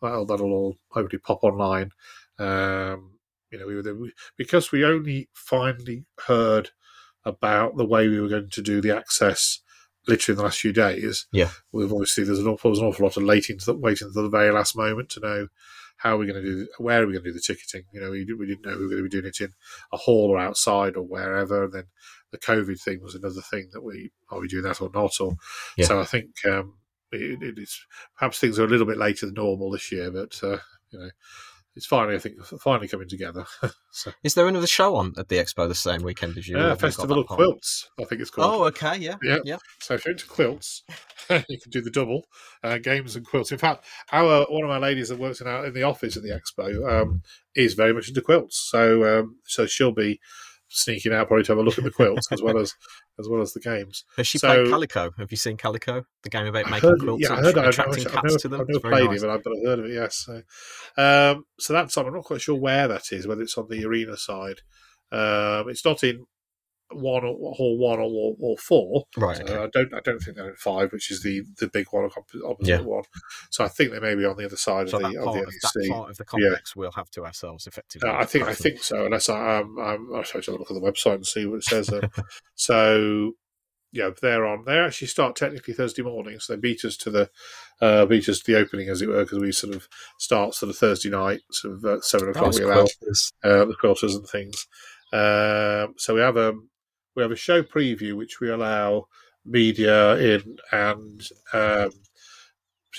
That'll, that'll all hopefully pop online. Um, you know, we were we, because we only finally heard about the way we were going to do the access literally in the last few days. Yeah, we've obviously there's an awful, there's an awful lot of waiting to the, waiting to the very last moment to know how are we going to do where are we going to do the ticketing. You know, we, we didn't know we were going to be doing it in a hall or outside or wherever. And then the COVID thing was another thing that we are we doing that or not? Or yeah. so I think um, it, it is perhaps things are a little bit later than normal this year, but uh, you know it's finally, I think, finally coming together. so. Is there another show on at the expo the same weekend as you? Yeah, Festival of Quilts, I think it's called. Oh, okay, yeah, yeah. yeah. So if you're into quilts, you can do the double uh, games and quilts. In fact, our one of my ladies that works in, our, in the office at the expo um, is very much into quilts. So um, so she'll be sneaking out probably to have a look at the quilts as well as as well as the games. Has she so, played Calico? Have you seen Calico, the game about making heard, quilts yeah, and I heard, attracting I've, cats never, to them? I've never played nice. it, but I've, but I've heard of it. Yes. So, um, so that's on. I'm not quite sure where that is. Whether it's on the arena side. Um, it's not in one or hall one or, or four. Right. So okay. I don't I don't think they're in five, which is the the big one opposite Yeah. one. So I think they may be on the other side So of the of the of, that part of the complex we'll have to ourselves effectively. Uh, I think I think so. Unless I, um, I'm, I'm supposed to look at the website and see what it says. There. so yeah, they're on. They actually start technically Thursday morning, so they beat us to the uh, beat us to the opening, as it were, because we sort of start sort of Thursday night, sort of uh, seven o'clock. We allow uh, the quilters and things. Um, so we have a we have a show preview which we allow media in and um,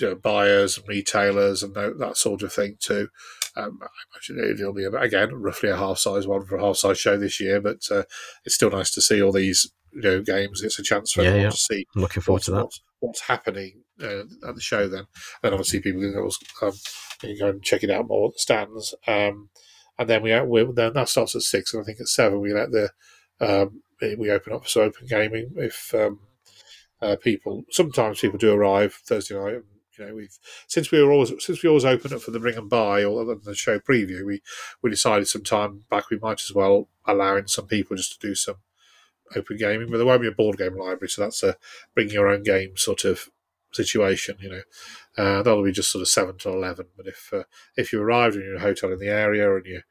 you know, buyers and retailers and that, that sort of thing too. Um, I imagine it'll be again roughly a half size one for a half size show this year, but uh, it's still nice to see all these you know games. It's a chance for Yeah, everyone yeah. to see I'm looking forward to that. what's, what's happening uh, at the show then. And obviously people can always um, can go and check it out more at the stands. Um, and then we, we then that starts at six, and I think at seven we let the um, we open up for open gaming if um, uh, people sometimes people do arrive Thursday night. And, you know, we've since we were always since we always open up for the bring and buy or than the show preview, we we decided some time back we might as well allowing some people just to do some open gaming. But there won't be a board game library, so that's a bring your own game sort of situation. You know, uh, that'll be just sort of seven to eleven. But if uh, if you arrived in a hotel in the area and you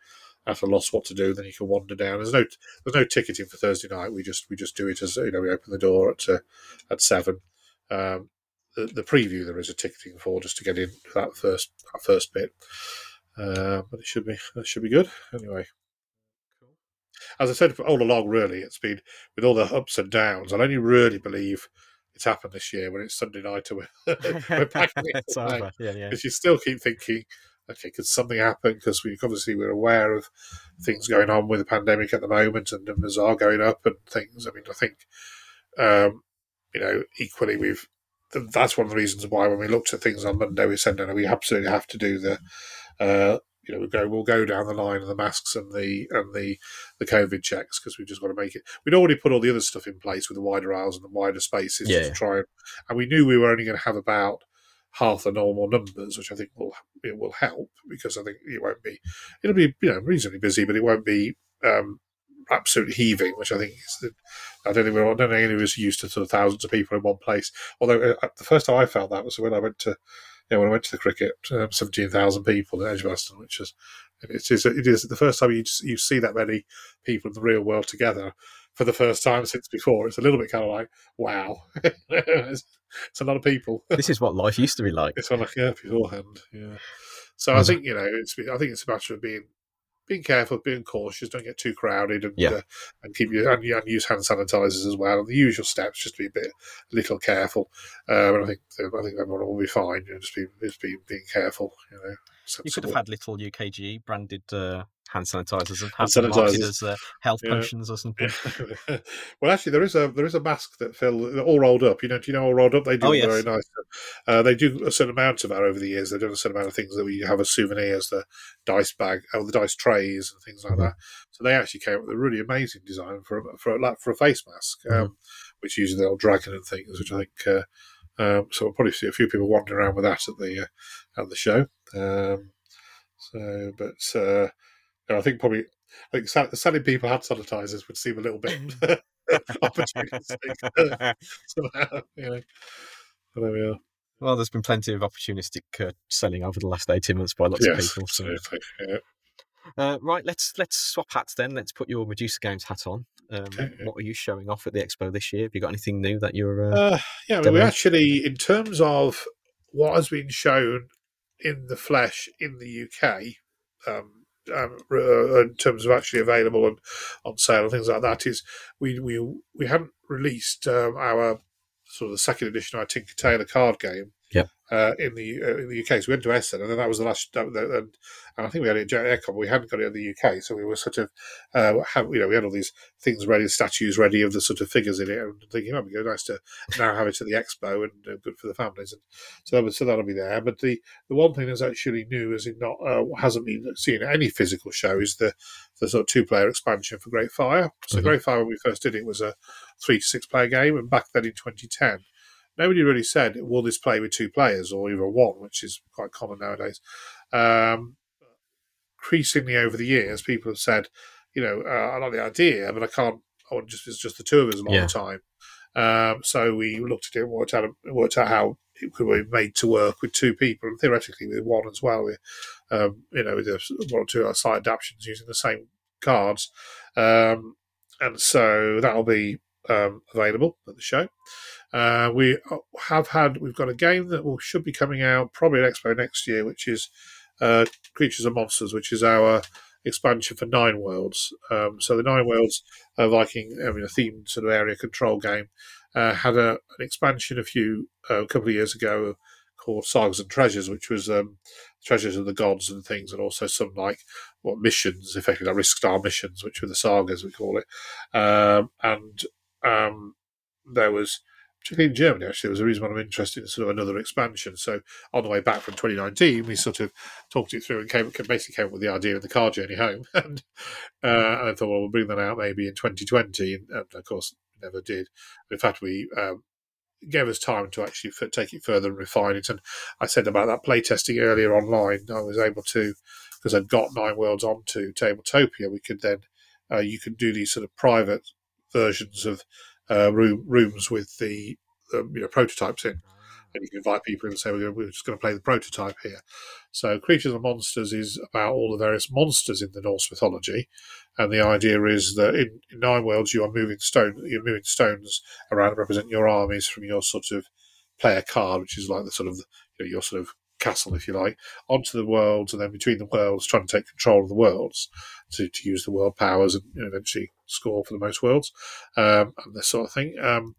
at a loss what to do, then you can wander down. There's no there's no ticketing for Thursday night. We just we just do it as you know we open the door at uh, at seven. Um, the, the preview there is a ticketing for just to get in that first that first bit. Uh, but it should be it should be good anyway. As I said all along, really, it's been with all the ups and downs. I only really believe it's happened this year when it's Sunday night and we're, we're packing it it's over. Yeah, yeah. because you still keep thinking, okay, could something happen? Because we obviously we're aware of things going on with the pandemic at the moment, and numbers are going up and things. I mean, I think, um, you know, equally we've. That's one of the reasons why when we looked at things on Monday, we said no, no we absolutely have to do the, uh, you know, we go we'll go down the line of the masks and the and the the COVID checks because we just got to make it. We'd already put all the other stuff in place with the wider aisles and the wider spaces Yeah. to try and, and we knew we were only going to have about half the normal numbers, which I think will will help because I think it won't be it'll be you know reasonably busy, but it won't be um, absolutely heaving, which I think is the, I don't think we're I don't think any of used to sort of thousands of people in one place. Although uh, the first time I felt that was when I went to you know, when I went to the cricket, um, seventeen thousand people in Edgbaston, which is it is it is the first time you you see that many people in the real world together for the first time since before. It's a little bit kind of like wow, it's, it's a lot of people. This is what life used to be like. It's on like yeah beforehand. Yeah. So I think you know it's I think it's a matter of being being careful, being cautious, don't get too crowded, and Yeah. uh, and keep your and, and use hand sanitizers as well, and the usual steps. Just to be a bit a little careful. Um, and I think I think everyone will be fine. You know, just be just be being careful. You know, You could have had little UKG branded uh, hand sanitizers and Hand sanitizers. as uh, health Yeah. potions or something. well, actually, there is a there is a mask that Phil all rolled up. You know, do you know all rolled up? They do Oh, yes. very nice. Uh, they do a certain amount of that over the years. They've done a certain amount of things that we have as souvenirs, the dice bag, or the dice trays, and things like Mhm. that. So they actually came up with a really amazing design for a, for a, like, for a face mask, um, which uses the old dragon and things, which I think. Uh, um, so we'll probably see a few people wandering around with that at the uh, at the show. Um, so, but uh, no, I think probably I think sell- selling people hand sanitizers would seem a little bit opportunistic. somehow, you know. There we are. Well, there's been plenty of opportunistic uh, selling over the last 18 months by lots of people. So. Yeah. Uh, right, let's let's swap hats then. Let's put your Medusa Games hat on. Um, Okay. What are you showing off at the expo this year? Have you got anything new that you're? Uh... Uh, yeah, I mean, we actually, in terms of what has been shown in the flesh in the UK, um, um, uh, in terms of actually available and on sale and things like that, is we we we hadn't released um, our sort of the second edition of our Tinker Tailor card game. Yep. Uh, in the uh, in the UK, so we went to Essen, and then that was the last. That, that, and, and I think we had it at Airecon. We hadn't got it in the UK, so we were sort of, uh, have, you know, we had all these things ready, statues ready of the sort of figures in it, and thinking, oh, it'd be nice to now have it at the expo and uh, good for the families, and so that was, so that'll be there. But the, the one thing that's actually new, is it not uh, hasn't been seen at any physical show, is the the sort of two player expansion for Great Fire. So Mhm. Great Fire, when we first did it, was a three to six player game, and back then in 2010. Nobody really said, will this play with two players or even one, which is quite common nowadays. Um, increasingly over the years, people have said, you know, uh, I like the idea, but I can't I want just it's just the two of us a lot yeah. of the time. Um, so we looked at it worked out worked out how it could be made to work with two people and theoretically with one as well. With, um, you know, with one or two slight adaptations using the same cards, um, and so that'll be um, available at the show. Uh, we have had we've got a game that will should be coming out probably at Expo next year, which is uh, Creatures and Monsters, which is our expansion for Nine Worlds. Um, so the Nine Worlds uh, Viking, I mean, a themed sort of area control game, uh, had a, an expansion a few uh, a couple of years ago called Sagas and Treasures, which was um, treasures of the gods and things, and also some like what missions, effectively like risk star missions, which were the sagas we call it. Um, and um, there was particularly in Germany, actually, there was a reason why I'm interested in sort of another expansion. So on the way back from 2019, we sort of talked it through and came basically came up with the idea of the car journey home. and, uh, and I thought, well, we'll bring that out maybe in 2020, and, and of course, never did. In fact, we um, gave us time to actually f- take it further and refine it. And I said about that playtesting earlier online. I was able to because I'd got Nine Worlds onto Tabletopia. We could then uh, you could do these sort of private versions of uh, room, rooms with the you know prototypes in, and you can invite people in and say we're, we're just going to play the prototype here. So, Creatures and Monsters is about all the various monsters in the Norse mythology, and the idea is that in, in Nine Worlds you are moving stone, you're moving stones around to represent your armies from your sort of player card, which is like the sort of you know, your sort of castle, if you like, onto the worlds, and then between the worlds, trying to take control of the worlds to, to use the world powers and eventually score for the most worlds um, and this sort of thing. Um,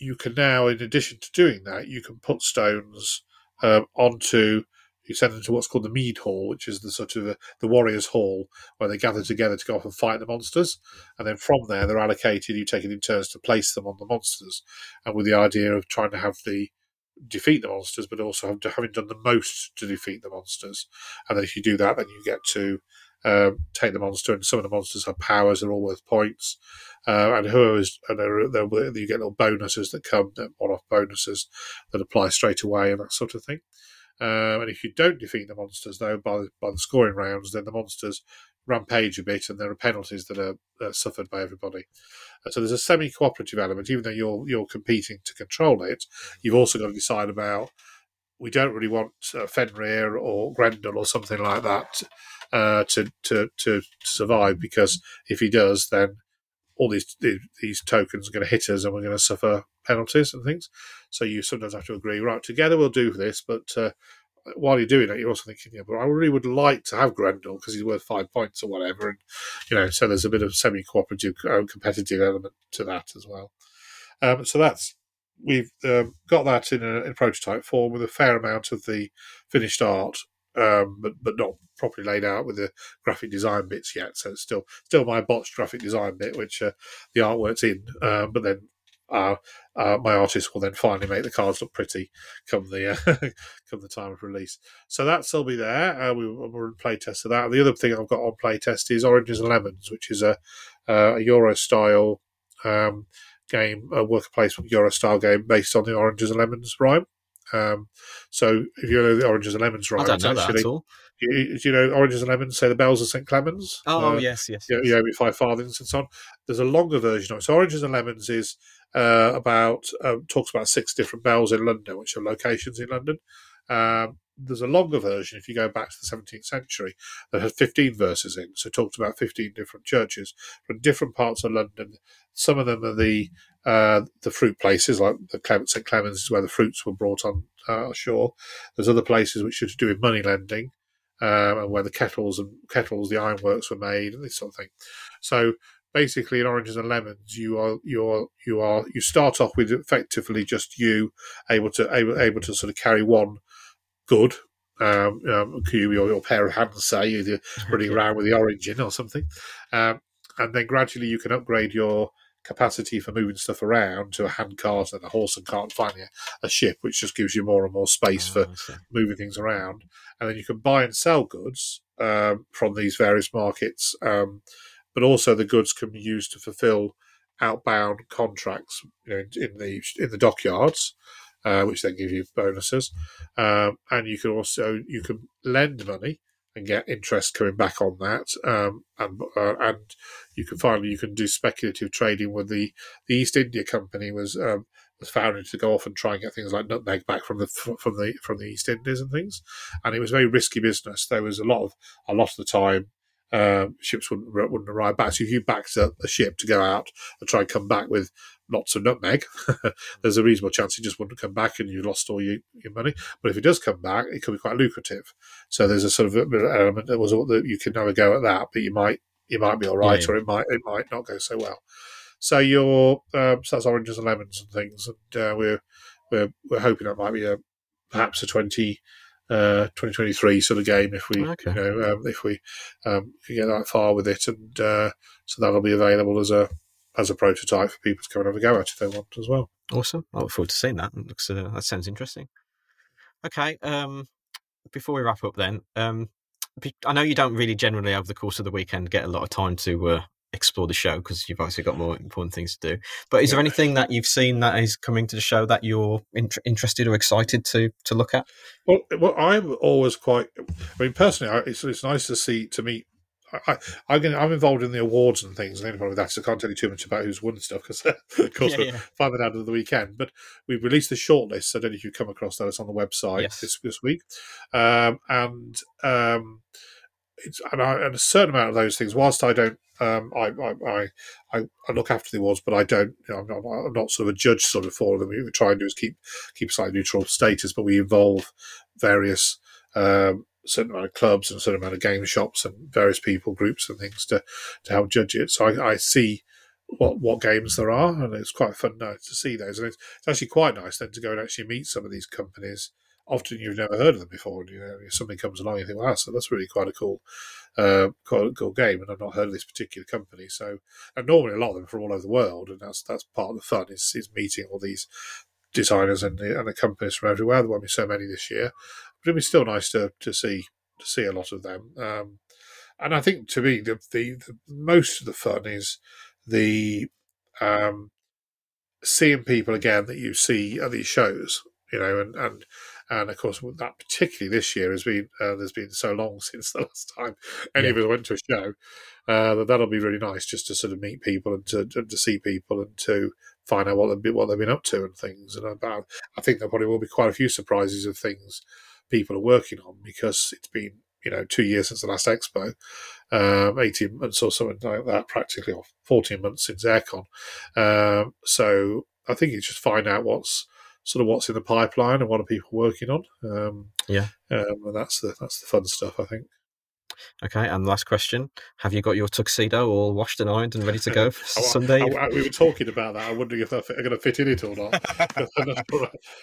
you can now, in addition to doing that, you can put stones um, onto. You send them to what's called the Mead Hall, which is the sort of a, the Warriors' Hall, where they gather together to go off and fight the monsters. And then from there, they're allocated. You take it in turns to place them on the monsters, and with the idea of trying to have the defeat the monsters, but also having done the most to defeat the monsters. And then if you do that, then you get to um, take the monster, and some of the monsters have powers; they're all worth points. Uh, and whoever's and they're, they're, you get little bonuses that come, one-off bonuses that apply straight away, and that sort of thing. Um, and if you don't defeat the monsters, though, by by the scoring rounds, then the monsters rampage a bit, and there are penalties that are, suffered by everybody. Uh, so there's a semi-cooperative element, even though you're you're competing to control it. You've also got to decide about. We don't really want uh, Fenrir or Grendel or something like that uh, to, to to survive because if he does, then all these these tokens are going to hit us and we're going to suffer penalties and things. So you sometimes have to agree, right, together we'll do this, but uh, while you're doing it, you're also thinking, yeah, but I really would like to have Grendel because he's worth five points or whatever. And, you know, so there's a bit of semi cooperative, uh, competitive element to that as well. Um, so that's, we've um, got that in a, in prototype form with a fair amount of the finished art, um, but, but not properly laid out with the graphic design bits yet. So it's still still my botched graphic design bit, which uh, the artwork's in, um, but then uh, uh, my artist will then finally make the cards look pretty come the uh, come the time of release. So that's will be there. Uh, we, we're in playtest of that. The other thing I've got on playtest is Oranges and Lemons, which is a, a Euro style um, game, a worker placement Euro style game based on the Oranges and Lemons rhyme. Um, so if you know the Oranges and Lemons rhyme, I don't know actually, that at all. You, you, know, oranges and lemons say the bells of St. Clement's. Oh, uh, yes, yes. You, yes. you owe me five farthings and so on. There's a longer version of it. So, oranges and lemons is uh, about, uh, talks about six different bells in London, which are locations in London. Um, there's a longer version if you go back to the 17th century that has 15 verses in. So, it talks about 15 different churches from different parts of London. Some of them are the uh, the fruit places, like the St. Clement's is where the fruits were brought on uh, ashore. There's other places which are to do with money lending and where the kettles and kettles, the ironworks were made, and this sort of thing. So basically, in oranges and lemons, you are you are you are you start off with effectively just you able to able, able to sort of carry one good. Um, um, your, your pair of hands, say, you're running around with the orange in or something, um, and then gradually you can upgrade your capacity for moving stuff around to a hand cart and a horse and cart, finally a, a ship, which just gives you more and more space oh, for moving things around. And then you can buy and sell goods um, from these various markets, um, but also the goods can be used to fulfill outbound contracts you know, in the in the dockyards. Uh, which then give you bonuses, um, and you can also you can lend money and get interest coming back on that. Um, and uh, and you can finally you can do speculative trading with the the East India Company was um, was founded to go off and try and get things like nutmeg back from the from the from the East Indies and things, and it was very risky business. There was a lot of a lot of the time um, ships wouldn't wouldn't arrive back. So if you backed up a ship to go out and try and come back with lots of nutmeg, there's a reasonable chance it just wouldn't come back and you lost all your, your money. But if it does come back, it could be quite lucrative. So there's a sort of element that was that you can never go at that, but you might you might be all right, yeah. or it might it might not go so well. So your um, so that's oranges and lemons and things, and uh, we're we're we're hoping that might be a perhaps a twenty. Uh, 2023 sort of game if we okay. you know um, if we um, can get that far with it and uh, so that'll be available as a as a prototype for people to come and have a go at if they want as well. Awesome! I look forward to seeing that. It looks uh, that sounds interesting. Okay, um, before we wrap up, then um, I know you don't really generally over the course of the weekend get a lot of time to uh, explore the show because you've obviously got more important things to do. But is yeah. there anything that you've seen that is coming to the show that you're in- interested or excited to to look at? Well, well, I'm always quite. I mean, personally, it's it's nice to see to meet. I, I, am involved in the awards and things, and anything like that, so I can't tell you too much about who's won stuff because, of course, yeah, we'll yeah. find that out of the weekend. But we've released the shortlist. I don't know if you've come across that. It's on the website yes. this this week, um, and um, it's and, I, and, a certain amount of those things. Whilst I don't, um, I, I, I, I look after the awards, but I don't. You know, I'm not, I'm not sort of a judge sort of for them. What we try and do is keep keep a slightly neutral status, but we involve various um, certain amount of clubs and a certain amount of game shops and various people groups and things to to help judge it. So I, I see what what games there are, and it's quite fun now to see those. And it's, it's actually quite nice then to go and actually meet some of these companies often you've never heard of them before. And, you know, something comes along, you think, wow, so that's really quite a cool, uh, quite a cool game. And I've not heard of this particular company. So, and normally a lot of them from all over the world, and that's that's part of the fun is, is meeting all these designers and the, and the companies from everywhere. There won't be so many this year, but it'll be still nice to to see to see a lot of them. Um, and I think to me, the, the, the most of the fun is the um, seeing people again that you see at these shows, you know, and, and and of course, that particularly this year has been uh, there's been so long since the last time any yeah. of us went to a show uh, that that'll be really nice just to sort of meet people and to, to, to see people and to find out what they've, what they've been up to and things. And about, I think there probably will be quite a few surprises of things people are working on because it's been you know two years since the last expo, um, eighteen months or something like that, practically, or fourteen months since Airecon. Um, so I think it's just find out what's sort of what's in the pipeline and what are people working on. Um, yeah, um, and that's the that's the fun stuff, I think. Okay, and last question: Have you got your tuxedo all washed and ironed and ready to go for Sunday? I, I, we were talking about that. I'm wondering if they're going to fit in it or not.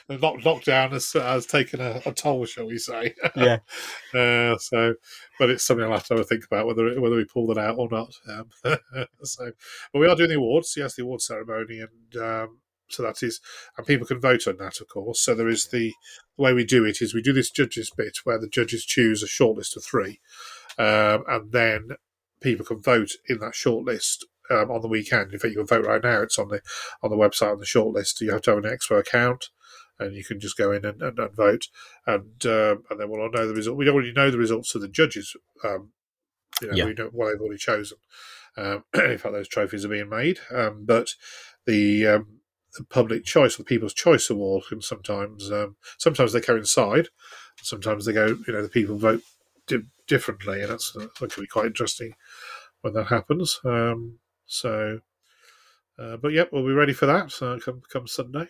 the lockdown has, has taken a, a, toll, shall we say? Yeah. Uh, so, but it's something I'll have to think about whether whether we pull that out or not. Um, so, but we are doing the awards. Yes, the award ceremony, and um, so that is, and people can vote on that, of course. So there is the, the way we do it is we do this judges bit where the judges choose a shortlist of three, um, and then people can vote in that shortlist um, on the weekend. In fact, you can vote right now. It's on the on the website on the shortlist. You have to have an Expo account, and you can just go in and, and, and vote, and um, and then we'll know the result. We already know the results of the judges. Um, you know, yeah. we know what they've already chosen. Um, in fact, those trophies are being made, um, but the um, the public choice or the People's Choice Award can sometimes um, sometimes they coincide, sometimes they go. You know, the people vote di- differently, and that's uh, that can be quite interesting when that happens. Um, so, uh, but yep, we'll be ready for that uh, come come Sunday.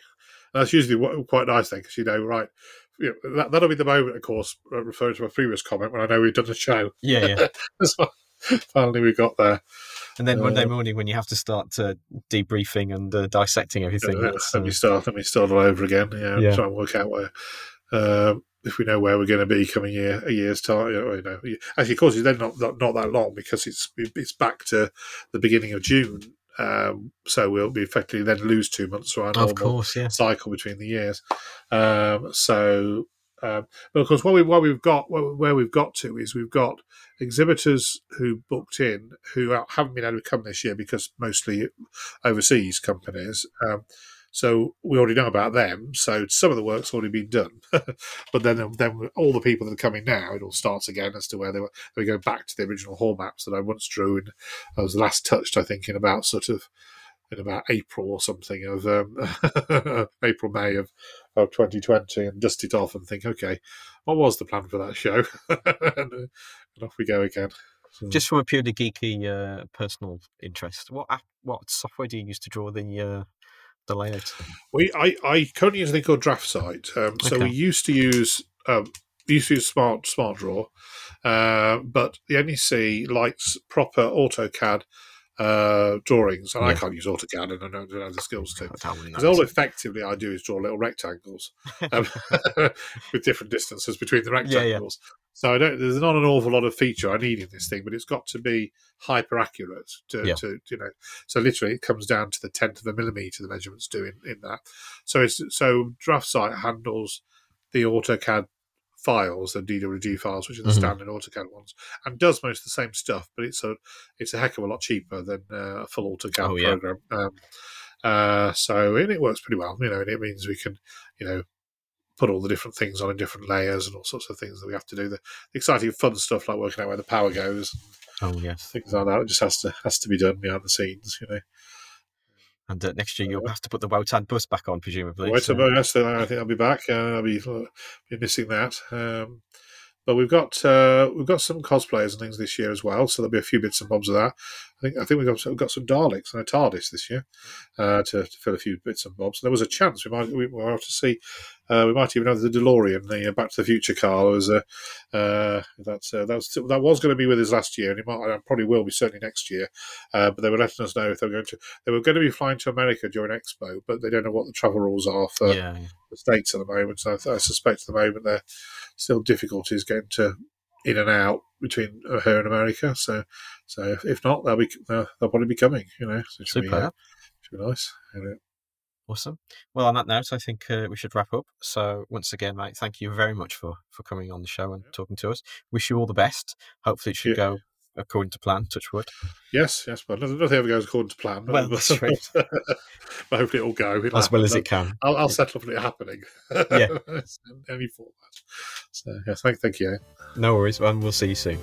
And that's usually quite nice thing because you know, right. You know, that, that'll be the moment, of course, uh, referring to my previous comment when I know we've done a show. Yeah, yeah. finally, we got there. And then Monday uh, morning, when you have to start uh, debriefing and uh, dissecting everything, yeah, let me start. Let me start all over again. Yeah, yeah. try and work out where. Um, if we know where we're going to be coming year a year's time, you know, actually, of course, it's then not, not not that long because it's it's back to the beginning of June. Um, so we'll be effectively then lose two months for our normal course, yeah. cycle between the years. Um, so um, but of course, what, we, what we've got, where we've got to is we've got exhibitors who booked in who haven't been able to come this year because mostly overseas companies. Um, So we already know about them. So some of the work's already been done. but then, then all the people that are coming now, it all starts again as to where they were. We go back to the original hall maps that I once drew, and I was last touched, I think, in about sort of in about April or something of um, April May of of 2020 and dust it off and think, okay, what was the plan for that show? and, uh, and, off we go again. So. Just from a purely geeky uh, personal interest, what app, what software do you use to draw the uh, the layout? We I, I currently use a thing called DraftSight. Um, so okay. we used to use um, used to use Smart Smart Draw, uh, but the NEC likes proper AutoCAD uh, drawings, and yeah. I can't use AutoCAD, and I don't, don't have the skills to. Because all effectively I do is draw little rectangles um, with different distances between the rectangles. Yeah, yeah. So I don't. There's not an awful lot of feature I need in this thing, but it's got to be hyper accurate to, to you know. So literally, it comes down to the tenth of a millimeter the measurements do in, in that. So it's so DraftSight handles the AutoCAD files, the DWG files, which are the mm-hmm. standard AutoCAD ones, and does most of the same stuff, but it's a it's a heck of a lot cheaper than uh, a full AutoCAD oh, program. Yeah. Um, uh, so and it works pretty well, you know, and it means we can, you know, put all the different things on in different layers and all sorts of things that we have to do. The, the exciting, fun stuff like working out where the power goes. Oh yes, things like that. It just has to has to be done behind the scenes, you know. And uh, next year you'll have to put the Wotan bus back on, presumably. Wotan so. bus, I think I'll be back. Uh, I'll be, uh, be missing that. Um, but we've got uh, we've got some cosplayers and things this year as well, so there'll be a few bits and bobs of that. I think I think we've got we've got some Daleks and a TARDIS this year uh, to, to, fill a few bits and bobs. there was a chance we might we might have to see uh, we might even have the DeLorean, the uh, Back to the Future car. Was uh, uh, that's uh, that was that was going to be with us last year, and it might probably will be certainly next year. Uh, but they were letting us know if they were going to they were going to be flying to America during Expo, but they don't know what the travel rules are for yeah. the states at the moment. So I, I suspect at the moment they're still difficulties getting to in and out between her and America. So, so if, not, they'll be they'll, they'll, probably be coming. You know, so should, Be, uh, should be nice. Awesome. Well, on that note, I think uh, we should wrap up. So, once again, mate, thank you very much for for coming on the show and yeah. talking to us. Wish you all the best. Hopefully, it should yeah. go according to plan. Touch wood. Yes, yes, but nothing, nothing ever goes according to plan. Well, that's true. but hopefully, it'll go it'll as happen. well as it can. I'll, I'll settle for it happening. Yeah, any format. So, yes, thank, thank you. No worries, and we'll see you soon.